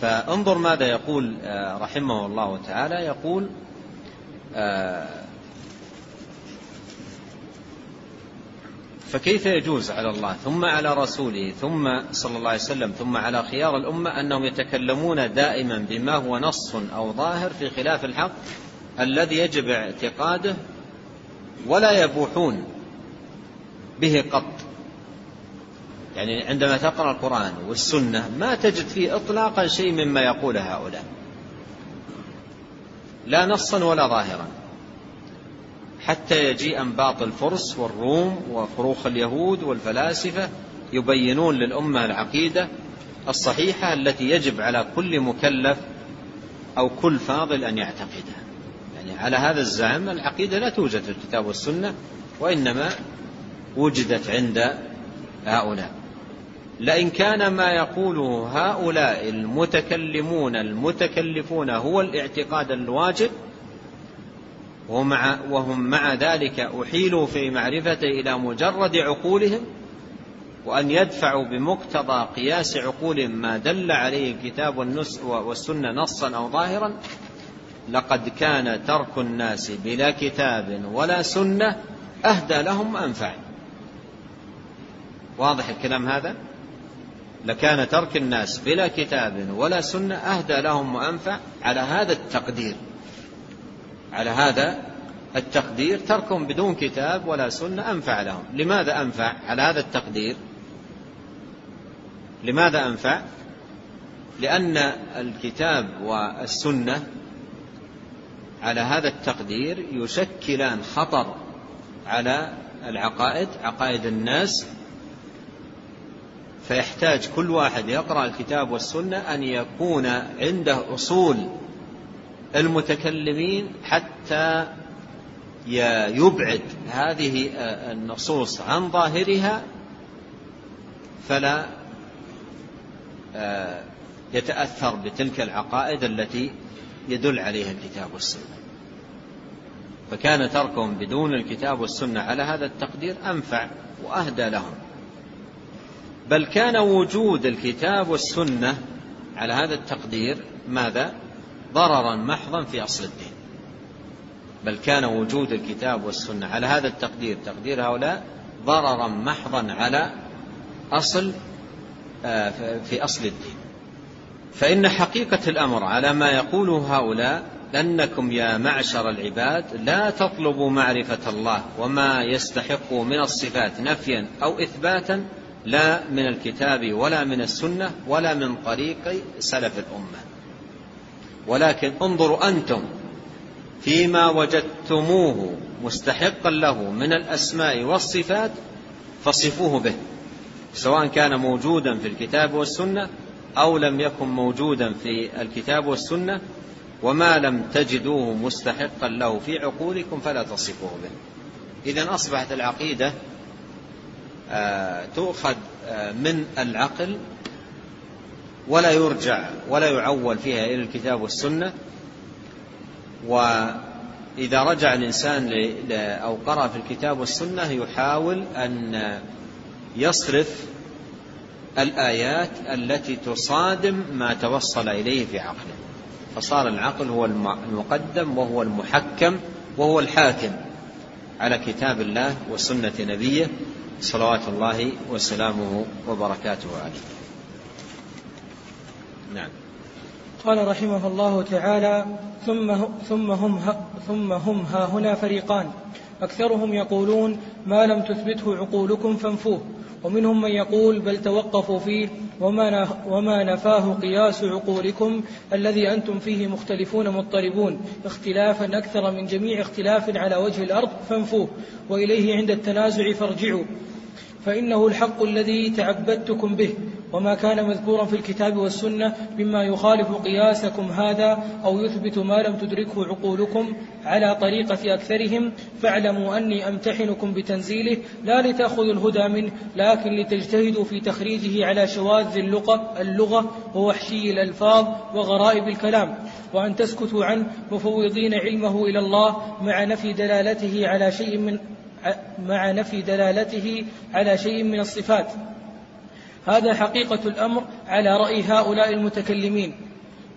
فانظر ماذا يقول رحمه الله تعالى. يقول فكيف يجوز على الله ثم على رسوله ثم صلى الله عليه وسلم ثم على خيار الأمة أنهم يتكلمون دائما بما هو نص أو ظاهر في خلاف الحق الذي يجب اعتقاده ولا يبوحون به قط. يعني عندما تقرأ القرآن والسنة ما تجد فيه إطلاقا شيء مما يقول هؤلاء. لا نصا ولا ظاهرا. حتى يجيء أنباط الفرس والروم وفروخ اليهود والفلاسفة يبينون للأمة العقيدة الصحيحة التي يجب على كل مكلف أو كل فاضل أن يعتقدها. يعني على هذا الزعم العقيدة لا توجد في الكتاب والسنة وإنما وجدت عند هؤلاء. لئن كان ما يقوله هؤلاء المتكلمون المتكلفون هو الاعتقاد الواجب ومع وهم مع ذلك أحيلوا في معرفته إلى مجرد عقولهم وأن يدفعوا بمقتضى قياس عقولهم ما دل عليه الكتاب والسنة نصا أو ظاهرا لقد كان ترك الناس بلا كتاب ولا سنة أهدى لهم وأنفع. واضح الكلام هذا؟ لكان ترك الناس بلا كتاب ولا سنة أهدى لهم وأنفع على هذا التقدير. على هذا التقدير تركهم بدون كتاب ولا سنة أنفع لهم. لماذا أنفع على هذا التقدير؟ لماذا أنفع؟ لأن الكتاب والسنة على هذا التقدير يشكلان خطر على العقائد عقائد الناس. فيحتاج كل واحد يقرأ الكتاب والسنة أن يكون عنده أصول المتكلمين حتى يبعد هذه النصوص عن ظاهرها. فلا يتأثر بتلك العقائد التي يدل عليها الكتاب والسنة. فكان تركهم بدون الكتاب والسنة على هذا التقدير أنفع وأهدى لهم. بل كان وجود الكتاب والسنة على هذا التقدير ماذا؟ ضررا محضا في أصل الدين. بل كان وجود الكتاب والسنة على هذا التقدير تقدير هؤلاء ضررا محضا على أصل في أصل الدين. فإن حقيقة الأمر على ما يقوله هؤلاء أنكم يا معشر العباد لا تطلبوا معرفة الله وما يستحق من الصفات نفيا أو إثباتا لا من الكتاب ولا من السنة ولا من طريق سلف الأمة. ولكن انظروا أنتم فيما وجدتموه مستحقا له من الأسماء والصفات فصفوه به سواء كان موجودا في الكتاب والسنة أو لم يكن موجودا في الكتاب والسنة وما لم تجدوه مستحقا له في عقولكم فلا تصفوه به. إذا أصبحت العقيدة تؤخذ من العقل ولا يرجع ولا يعول فيها إلى الكتاب والسنة. وإذا رجع الإنسان أو قرأ في الكتاب والسنة يحاول أن يصرف الآيات التي تصادم ما توصل إليه في عقله. فصار العقل هو المقدم وهو المحكم وهو الحاكم على كتاب الله وسنة نبيه. صلوات الله وسلامه وبركاته عليه. نعم. قال رحمه الله تعالى ثم ثم هم ثم هم ها هنا فريقان. أكثرهم يقولون ما لم تثبته عقولكم فانفوه. ومنهم من يقول بل توقفوا فيه وما وما نفاه قياس عقولكم الذي أنتم فيه مختلفون مضطربون اختلافا أكثر من جميع اختلاف على وجه الأرض فانفوه وإليه عند التنازع فارجعوا. فإنه الحق الذي تعبدتكم به وما كان مذكورا في الكتاب والسنة مما يخالف قياسكم هذا أو يثبت ما لم تدركه عقولكم على طريقة أكثرهم فاعلموا أني أمتحنكم بتنزيله لا لتأخذوا الهدى منه لكن لتجتهدوا في تخريجه على شواذ اللغة, اللغة ووحشي الألفاظ وغرائب الكلام وأن تسكتوا عنه مفوضين علمه إلى الله مع نفي دلالته على شيء من مع نفي دلالته على شيء من الصفات. هذا حقيقة الأمر على رأي هؤلاء المتكلمين.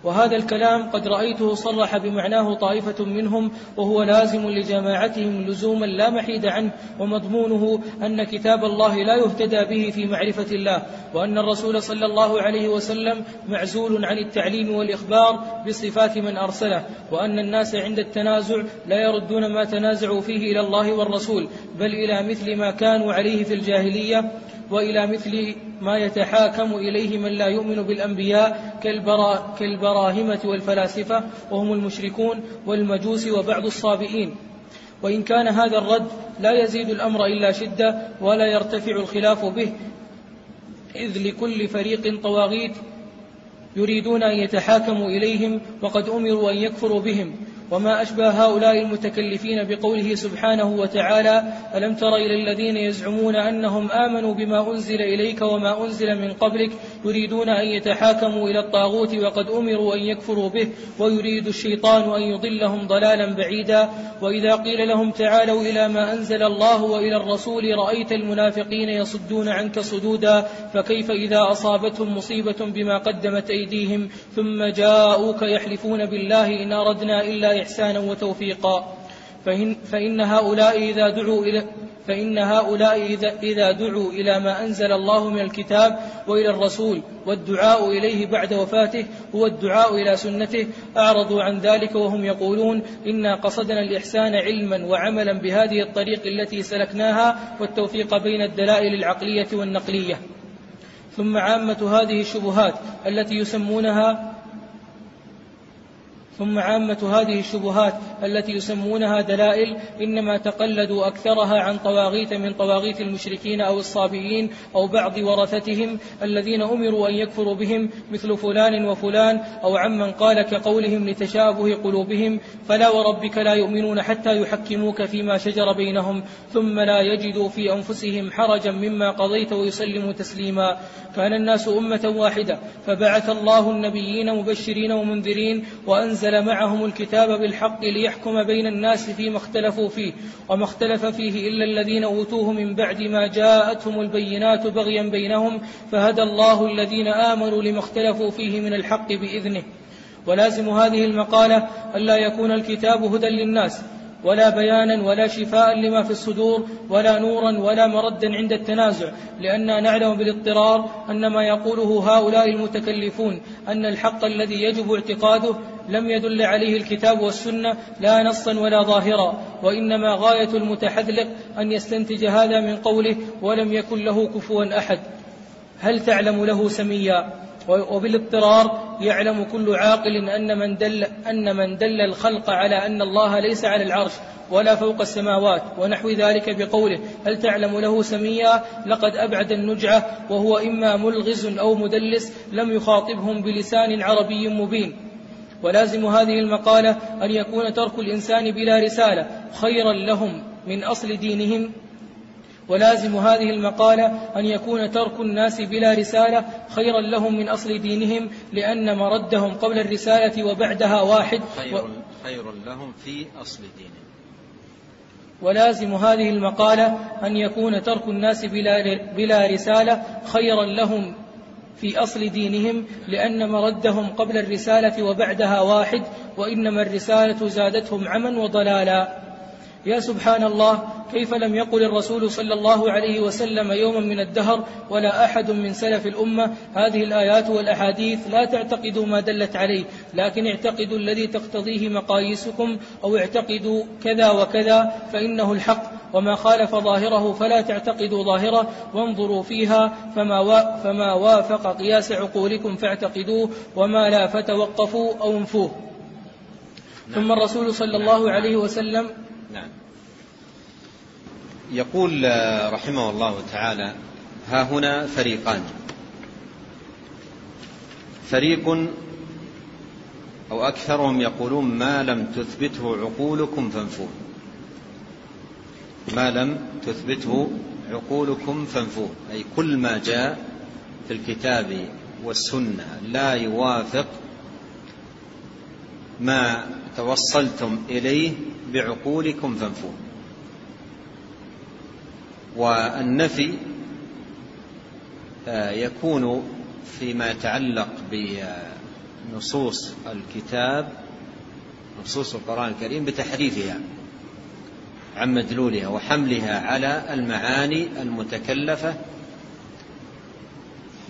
وهذا الكلام قد رأيته صرح بمعناه طائفة منهم وهو لازم لجماعتهم لزوما لا محيد عنه ومضمونه أن كتاب الله لا يهتدى به في معرفة الله وأن الرسول صلى الله عليه وسلم معزول عن التعليم والإخبار بصفات من أرسله وأن الناس عند التنازع لا يردون ما تنازعوا فيه إلى الله والرسول بل إلى مثل ما كانوا عليه في الجاهلية وإلى مثل ما يتحاكم إليه من لا يؤمن بالأنبياء كالبرا كالبراهمة والفلاسفة وهم المشركون والمجوس وبعض الصابئين. وإن كان هذا الرد لا يزيد الأمر إلا شدة ولا يرتفع الخلاف به إذ لكل فريق طواغيت يريدون أن يتحاكموا إليهم وقد أمروا أن يكفروا بهم. وما أشبه هؤلاء المتكلفين بقوله سبحانه وتعالى ألم تر إلى الذين يزعمون أنهم آمنوا بما أنزل إليك وما أنزل من قبلك يريدون أن يتحاكموا إلى الطاغوت وقد أمروا أن يكفروا به ويريد الشيطان أن يضلهم ضلالا بعيدا. وإذا قيل لهم تعالوا إلى ما أنزل الله وإلى الرسول رأيت المنافقين يصدون عنك صدودا فكيف إذا أصابتهم مصيبة بما قدمت أيديهم؟ ثم جاءوك يحلفون بالله إن أردنا إلا إحسانا وتوفيقا. فإن, فإن هؤلاء إذا دعوا إلى فإن هؤلاء إذا, إذا دعوا إلى ما أنزل الله من الكتاب وإلى الرسول والدعاء إليه بعد وفاته هو الدعاء إلى سنته أعرضوا عن ذلك وهم يقولون إنا قصدنا الإحسان علما وعملا بهذه الطريق التي سلكناها والتوفيق بين الدلائل العقلية والنقلية. ثم عامة هذه الشبهات التي يسمونها ثم عامة هذه الشبهات التي يسمونها دلائل إنما تقلدوا أكثرها عن طواغيت من طواغيت المشركين أو الصابئين أو بعض ورثتهم الذين أمروا أن يكفروا بهم مثل فلان وفلان أو عمن قال كقولهم لتشابه قلوبهم فلا وربك لا يؤمنون حتى يحكموك فيما شجر بينهم ثم لا يجدوا في أنفسهم حرجا مما قضيت ويسلموا تسليما. كان الناس أمة واحدة فبعث الله النبيين مبشرين ومنذرين وأنزل معهم الكتاب بالحق ليحكم بين الناس فيما اختلفوا فيه وما اختلف فيه إلا الذين أوتوه من بعد ما جاءتهم البينات بغيا بينهم فهدى الله الذين آمنوا لما اختلفوا فيه من الحق بإذنه. ولازم هذه المقالة ألا يكون الكتاب هدى للناس ولا بيانا ولا شفاء لما في الصدور ولا نورا ولا مردا عند التنازع لأننا نعلم بالاضطرار أن ما يقوله هؤلاء المتكلفون أن الحق الذي يجب اعتقاده لم يدل عليه الكتاب والسنة لا نصا ولا ظاهرا وإنما غاية المتحذلق أن يستنتج هذا من قوله ولم يكن له كفوا أحد. هل تعلم له سميا؟ وبالاضطرار يعلم كل عاقل أن من دل أن من دل الخلق على أن الله ليس على العرش ولا فوق السماوات ونحو ذلك بقوله هل تعلم له سميا؟ لقد أبعد النجعة وهو إما ملغز أو مدلس لم يخاطبهم بلسان عربي مبين. ولازم هذه المقالة أن يكون ترك الإنسان بلا رسالة خيرا لهم من أصل دينهم. ولازم هذه المقالة أن يكون ترك الناس بلا رسالة خيرا لهم من أصل دينهم لأن مردهم قبل الرسالة وبعدها واحد. خير, خير لهم في أصل دينهم. ولازم هذه المقالة أن يكون ترك الناس بلا, بلا رسالة خيرا لهم في أصل دينهم لأن مردهم قبل الرسالة وبعدها واحد وإنما الرسالة زادتهم عما وضلالا. يا سبحان الله كيف لم يقل الرسول صلى الله عليه وسلم يوما من الدهر ولا أحد من سلف الأمة؟ هذه الآيات والأحاديث لا تعتقدوا ما دلت عليه لكن اعتقدوا الذي تقتضيه مقاييسكم أو اعتقدوا كذا وكذا فإنه الحق. وما خالف ظاهره فلا تعتقدوا ظاهره وانظروا فيها فما, فما وافق قياس عقولكم فاعتقدوه وما لا فتوقفوا أو انفوه. ثم الرسول صلى الله عليه وسلم نعم. يقول رحمه الله تعالى ها هنا فريقان. فريق أو أكثرهم يقولون ما لم تثبته عقولكم فانفوه. ما لم تثبته عقولكم فانفوه. أي كل ما جاء في الكتاب والسنة لا يوافق ما توصلتم إليه بعقولكم فانفوه. والنفي آه، يكون فيما يتعلق بنصوص الكتاب نصوص القرآن الكريم بتحريفها عن مدلولها وحملها على المعاني المتكلفة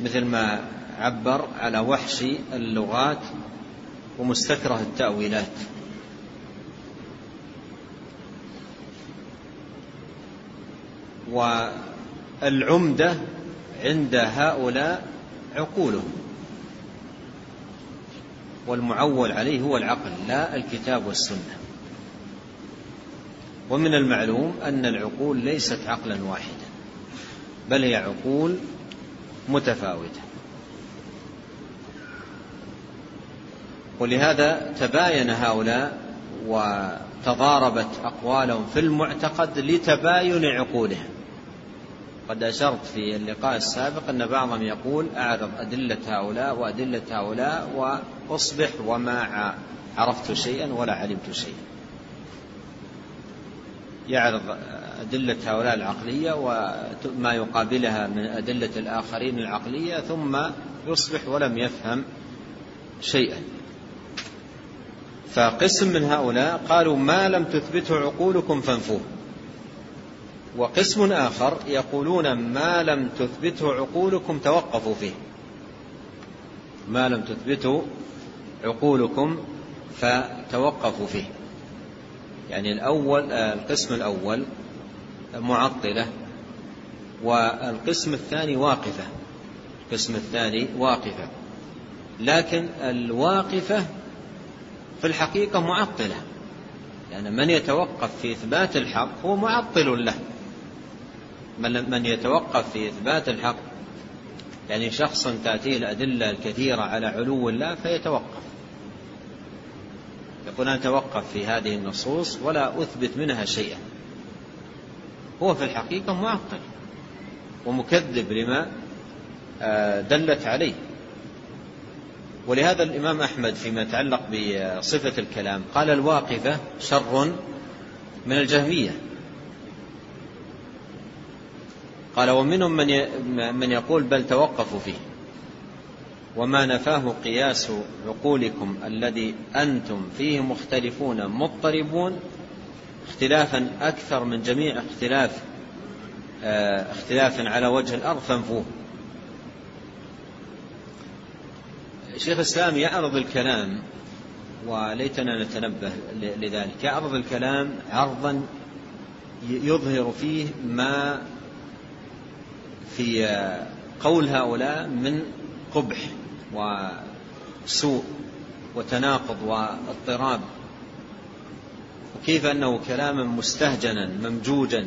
مثل ما عبر على وحش اللغات ومستكره التأويلات. والعمدة عند هؤلاء عقولهم. والمعول عليه هو العقل لا الكتاب والسنة. ومن المعلوم أن العقول ليست عقلا واحدا بل هي عقول متفاوتة. ولهذا تباين هؤلاء وتضاربت أقوالهم في المعتقد لتباين عقولهم. قد أشرت في اللقاء السابق أن بعضهم يقول أعرض أدلة هؤلاء وأدلة هؤلاء وأصبح وما عرفت شيئا ولا علمت شيئا. يعرض أدلة هؤلاء العقلية وما يقابلها من أدلة الآخرين العقلية ثم يصبح ولم يفهم شيئا. فقسم من هؤلاء قالوا ما لم تثبته عقولكم فانفوه. وقسم آخر يقولون ما لم تثبته عقولكم توقفوا فيه. ما لم تثبته عقولكم فتوقفوا فيه. يعني الأول القسم الأول معطلة والقسم الثاني واقفة. القسم الثاني واقفة. لكن الواقفة في الحقيقة معطلة. لأن يعني من يتوقف في إثبات الحق هو معطل له. من يتوقف في إثبات الحق يعني شخص تأتيه الأدلة الكثيرة على علو الله فيتوقف. يقول أنا أتوقف في هذه النصوص ولا أثبت منها شيئا. هو في الحقيقة معطل ومكذب لما آه، دلت عليه. ولهذا الإمام أحمد فيما يتعلق بصفة الكلام قال الواقفة شر من الجهمية. قال ومنهم من من يقول بل توقفوا فيه. وما نفاه قياس عقولكم الذي أنتم فيه مختلفون مضطربون اختلافا أكثر من جميع اختلاف آه اختلاف على وجه الأرض فانفوه. شيخ الإسلام يعرض الكلام وليتنا نتنبه لذلك يعرض الكلام عرضا يظهر فيه ما في قول هؤلاء من قبح وسوء وتناقض واضطراب. وكيف أنه كلاما مستهجنا ممجوجا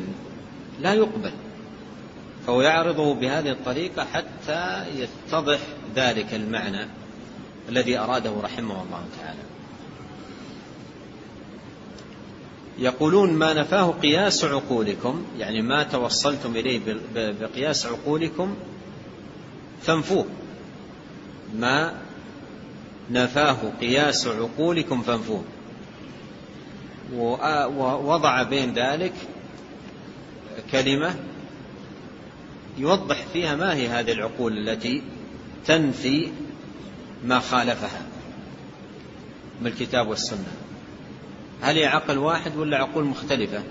لا يقبل. فهو يعرضه بهذه الطريقة حتى يتضح ذلك المعنى. الذي أراده رحمه الله تعالى. يقولون ما نفاه قياس عقولكم يعني ما توصلتم إليه بقياس عقولكم فانفوه. ما نفاه قياس عقولكم فانفوه. ووضع بين ذلك كلمة يوضح فيها ما هي هذه العقول التي تنفي ما خالفها من الكتاب والسنة. هل هي عقل واحد ولا عقول مختلفة؟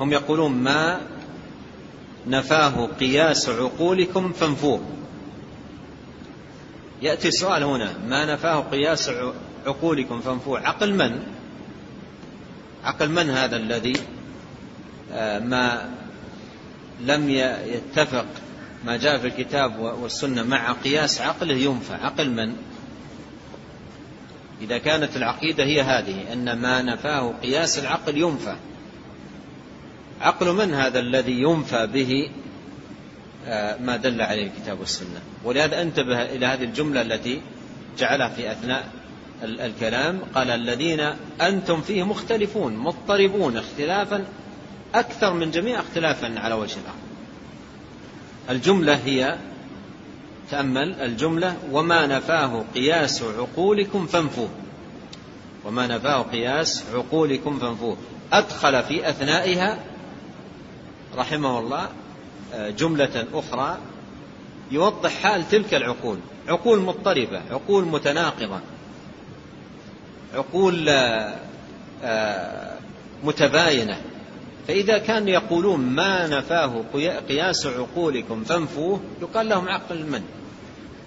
هم يقولون ما نفاه قياس عقولكم فانفوه. يأتي سؤال هنا ما نفاه قياس عقولكم فانفوه؟ عقل من؟ عقل من هذا الذي آه، ما لم يتفق ما جاء في الكتاب والسنة مع قياس عقله ينفع. عقل من؟ إذا كانت العقيدة هي هذه أن ما نفاه قياس العقل ينفى عقل من هذا الذي ينفى به؟ آه، ما دل عليه الكتاب والسنة. ولهذا انتبه إلى هذه الجملة التي جعلها في أثناء الكلام. قال الذين أنتم فيه مختلفون مضطربون اختلافا أكثر من جميع اختلافا على وجه الأرض الجملة هي تأمل الجملة وما نفاه قياس عقولكم فانفوه. وما نفاه قياس عقولكم فانفوه. أدخل في أثنائها رحمه الله آه، جملة أخرى يوضح حال تلك العقول. عقول مضطربة عقول متناقضة. عقول آه، آه، متباينة. فإذا كانوا يقولون ما نفاه قياس عقولكم فانفوه يقال لهم عقل من؟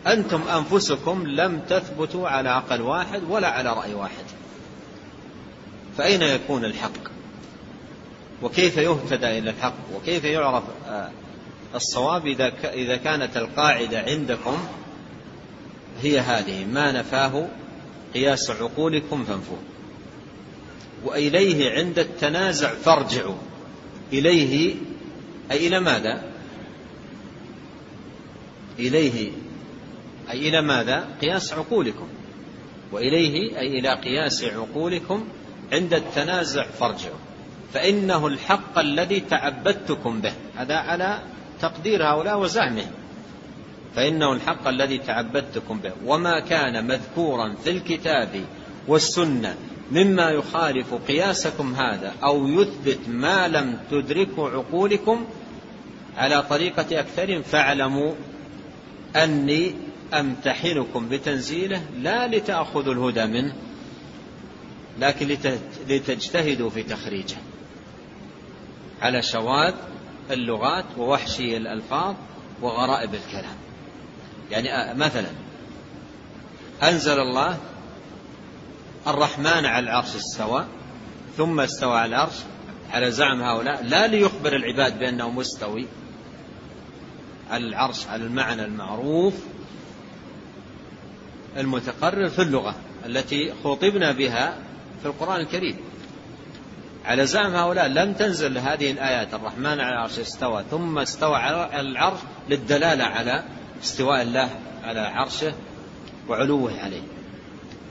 أنتم أنفسكم لم تثبتوا على عقل واحد ولا على رأي واحد. فأين يكون الحق؟ وكيف يهتدى إلى الحق؟ وكيف يعرف آه، الصواب إذا كانت القاعدة عندكم هي هذه ما نفاه قياس عقولكم فانفوه. وإليه عند التنازع فارجعوا. إليه أي إلى ماذا؟ إليه أي إلى ماذا؟ قياس عقولكم. وإليه أي إلى قياس عقولكم عند التنازع فارجعوا فإنه الحق الذي تعبدتكم به. هذا على تقدير هؤلاء وزعمهم فإنه الحق الذي تعبدتكم به. وما كان مذكورا في الكتاب والسنة مما يخالف قياسكم هذا أو يثبت ما لم تدركوا عقولكم على طريقة أكثرهم فاعلموا أني أمتحنكم بتنزيله لا لتأخذوا الهدى منه لكن لتجتهدوا في تخريجه. على شواذ اللغات ووحشي الألفاظ وغرائب الكلام. يعني مثلا أنزل الله الرحمن على العرش استوى ثم استوى على العرش على زعم هؤلاء. لا ليخبر العباد بأنه مستوي. على العرش على المعنى المعروف المتقرر في اللغة التي خطبنا بها في القرآن الكريم. على زعم هؤلاء لم تنزل هذه الآيات الرحمن على العرش استوى ثم استوى على العرش للدلالة على استواء الله على عرشه وعلوه عليه.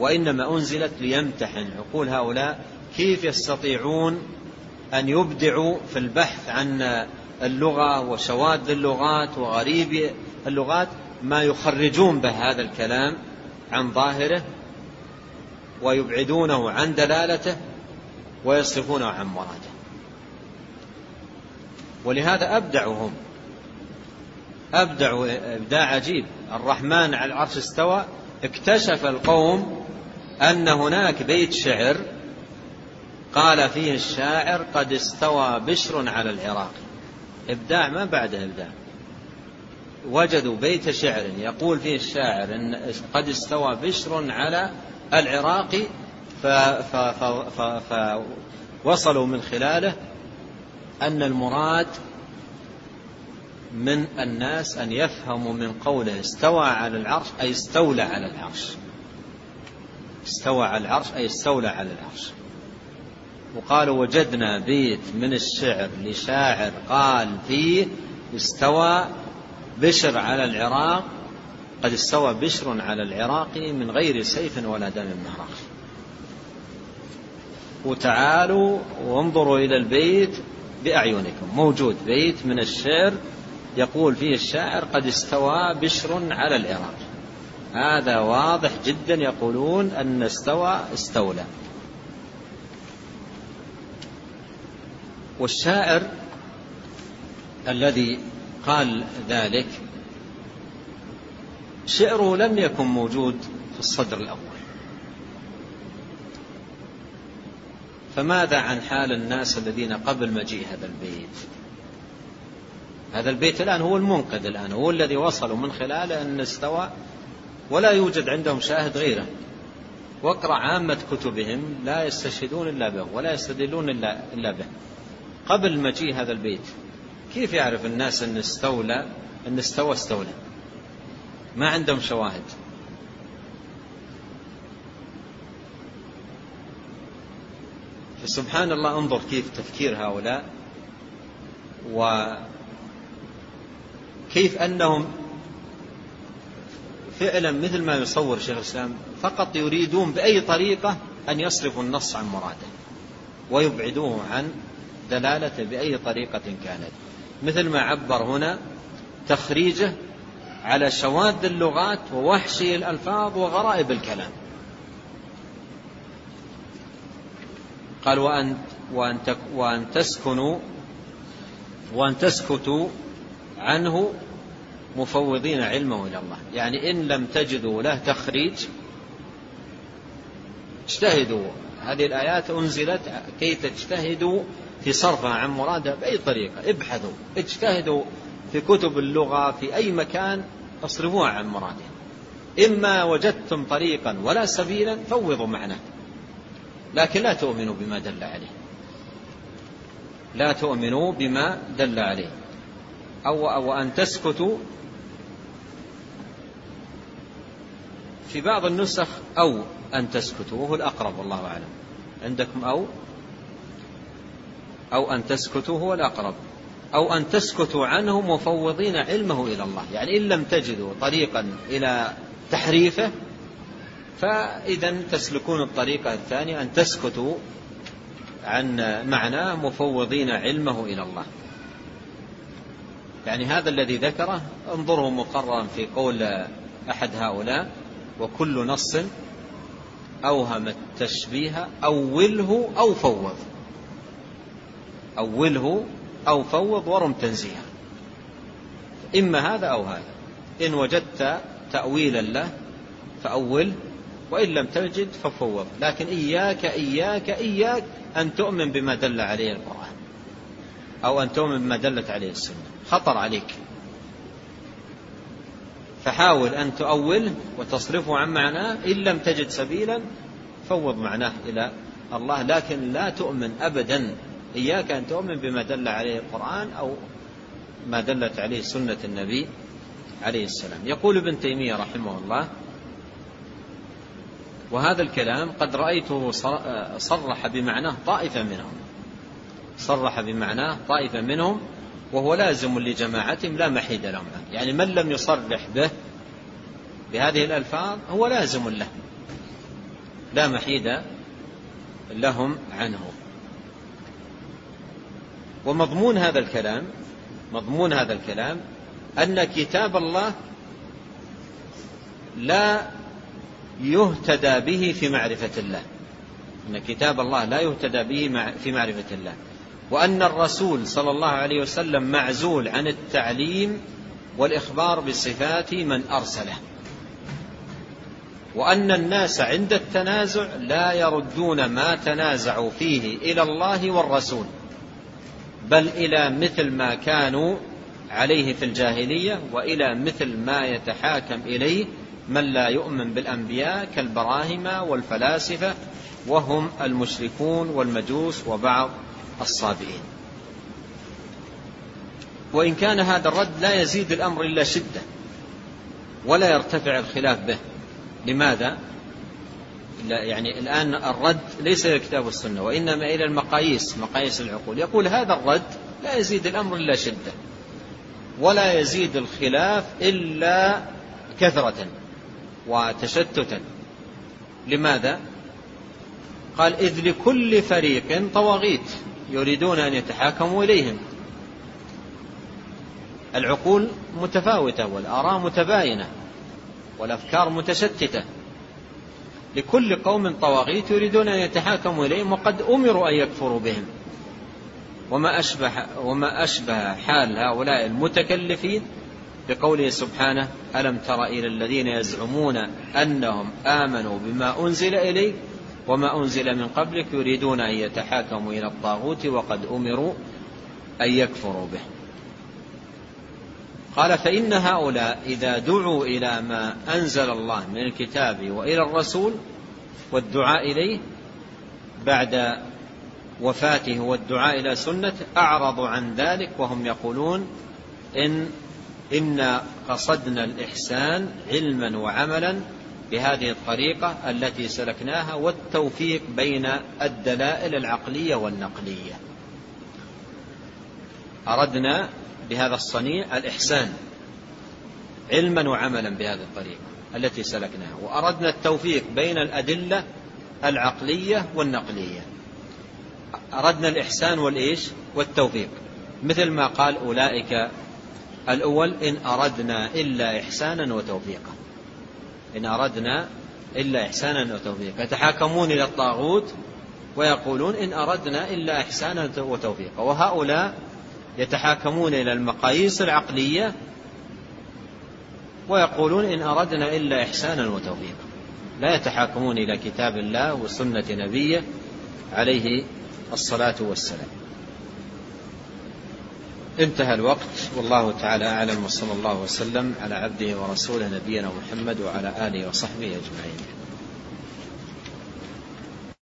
وإنما أنزلت ليمتحن. عقول هؤلاء كيف يستطيعون أن يبدعوا في البحث عن اللغة وشواذ اللغات وغريب اللغات ما يخرجون به هذا الكلام عن ظاهره ويبعدونه عن دلالته ويصرفونه عن مراده. ولهذا أبدعوا هم أبدعوا إبداع عجيب. الرحمن على العرش استوى اكتشف القوم أن هناك بيت شعر قال فيه الشاعر قد استوى بشر على العراق. إبداع ما بعده إبداع. وجدوا بيت شعر يقول فيه الشاعر إن قد استوى بشر على العراق فوصلوا من خلاله أن المراد من الناس أن يفهموا من قوله استوى على العرش أي استولى على العرش. استوى على العرش أي استولى على العرش. وقالوا وجدنا بيت من الشعر لشاعر قال فيه استوى بشر على العراق قد استوى بشر على العراق من غير سيف ولا دم مهراق وتعالوا وانظروا إلى البيت بأعينكم. موجود بيت من الشعر يقول فيه الشاعر قد استوى بشر على العراق. هذا واضح جدا يقولون أن استوى استولى. والشاعر الذي قال ذلك شعره لم يكن موجود في الصدر الأول. فماذا عن حال الناس الذين قبل مجيء هذا البيت؟ هذا البيت الآن هو المنقذ الآن هو الذي وصلوا من خلاله أن استوى ولا يوجد عندهم شاهد غيره. واقرأ عامة كتبهم لا يستشهدون إلا به ولا يستدلون إلا به. قبل مجيء هذا البيت كيف يعرف الناس أن استولى أن استوى استولى؟ ما عندهم شواهد. فسبحان الله انظر كيف تفكير هؤلاء وكيف أنهم فعلا مثل ما يصور شيخ الإسلام فقط يريدون بأي طريقة أن يصرفوا النص عن مراده ويبعدوه عن دلالته بأي طريقة كانت. مثل ما عبر هنا تخريجه على شواذ اللغات ووحشي الألفاظ وغرائب الكلام. قال وأن, وأن, وأن تسكنوا وأن تسكتوا عنه مفوضين علمه إلى الله. يعني إن لم تجدوا له تخريج اجتهدوا. هذه الآيات أنزلت كي تجتهدوا في صرفها عن مرادها بأي طريقة. ابحثوا اجتهدوا في كتب اللغة في أي مكان اصرفوها عن مرادها. إما وجدتم طريقا ولا سبيلا فوضوا معناه. لكن لا تؤمنوا بما دل عليه. لا تؤمنوا بما دل عليه. أو, أو أن تسكتوا في بعض النسخ أو أن تسكتوا وهو الأقرب والله أعلم. عندكم أو؟ أو أن تسكتوا هو الأقرب. أو أن تسكتوا عنه مفوضين علمه إلى الله. يعني إن لم تجدوا طريقا إلى تحريفه فإذا تسلكون الطريقة الثانية أن تسكتوا عن معناه مفوضين علمه إلى الله. يعني هذا الذي ذكره انظره مقررا في قول أحد هؤلاء. وكل نص أوهم التشبيه أوله أو فوض. أوله أو فوض ورم تنزيها إما هذا أو هذا. إن وجدت تأويلا له فأول وإن لم تجد ففوض. لكن إياك إياك إياك أن تؤمن بما دل عليه القرآن أو أن تؤمن بما دلت عليه السنة. خطر عليك. فحاول أن تؤوله وتصرفه عن معناه. إن لم تجد سبيلا فوض معناه إلى الله. لكن لا تؤمن أبدا. إياك أن تؤمن بما دل عليه القرآن أو ما دلت عليه سنة النبي عليه السلام. يقول ابن تيمية رحمه الله وهذا الكلام قد رأيته صرح بمعناه طائفة منهم. صرح بمعناه طائفة منهم وهو لازم لجماعتهم لا محيد لهم يعني من لم يصرح به بهذه الألفاظ هو لازم له. لا محيد لهم عنه. ومضمون هذا الكلام مضمون هذا الكلام أن كتاب الله لا يهتدى به في معرفة الله. أن كتاب الله لا يهتدى به في معرفة الله. وأن الرسول صلى الله عليه وسلم معزول عن التعليم والإخبار بصفات من أرسله. وأن الناس عند التنازع لا يردون ما تنازعوا فيه إلى الله والرسول بل إلى مثل ما كانوا عليه في الجاهلية وإلى مثل ما يتحاكم إليه من لا يؤمن بالأنبياء كالبراهمة والفلاسفة وهم المشركون والمجوس وبعض الصابئين وإن كان هذا الرد لا يزيد الأمر إلا شدة ولا يرتفع الخلاف به لماذا؟ يعني الآن الرد ليس إلى الكتاب والسنة وإنما إلى المقاييس مقاييس العقول يقول هذا الرد لا يزيد الأمر إلا شدة ولا يزيد الخلاف إلا كثرة وتشتتا لماذا؟ قال إذ لكل فريق طواغيت يريدون أن يتحاكموا إليهم. العقول متفاوتة والآراء متباينة والأفكار متشتتة. لكل قوم طواغيت يريدون أن يتحاكموا إليهم وقد أمروا أن يكفروا بهم. وما أشبه, وما أشبه حال هؤلاء المتكلفين بقوله سبحانه ألم تر إلى الذين يزعمون أنهم آمنوا بما أنزل إليك؟ وما أنزل من قبلك يريدون أن يتحاكموا إلى الطاغوت وقد أمروا أن يكفروا به. قال فإن هؤلاء إذا دعوا إلى ما أنزل الله من الكتاب وإلى الرسول والدعاء إليه بعد وفاته والدعاء إلى سنته أعرضوا عن ذلك وهم يقولون إن إنا قصدنا الإحسان علما وعملا بهذه الطريقة التي سلكناها والتوفيق بين الدلائل العقلية والنقلية. أردنا بهذا الصنيع الإحسان علما وعملا بهذه الطريقة التي سلكناها وأردنا التوفيق بين الأدلة العقلية والنقلية. أردنا الإحسان والإيش؟ والتوفيق. مثل ما قال أولئك الأول إن أردنا إلا إحسانا وتوفيقا. إن أردنا إلا إحسانا وتوفيقا. يتحاكمون إلى الطاغوت ويقولون إن أردنا إلا إحسانا وتوفيقا. وهؤلاء يتحاكمون إلى المقاييس العقلية ويقولون إن أردنا إلا إحسانا وتوفيقا. لا يتحاكمون إلى كتاب الله وسنة نبيه عليه الصلاة والسلام. انتهى الوقت. والله تعالى أعلم وصلى الله وسلم على عبده ورسوله نبينا محمد وعلى آله وصحبه أجمعين.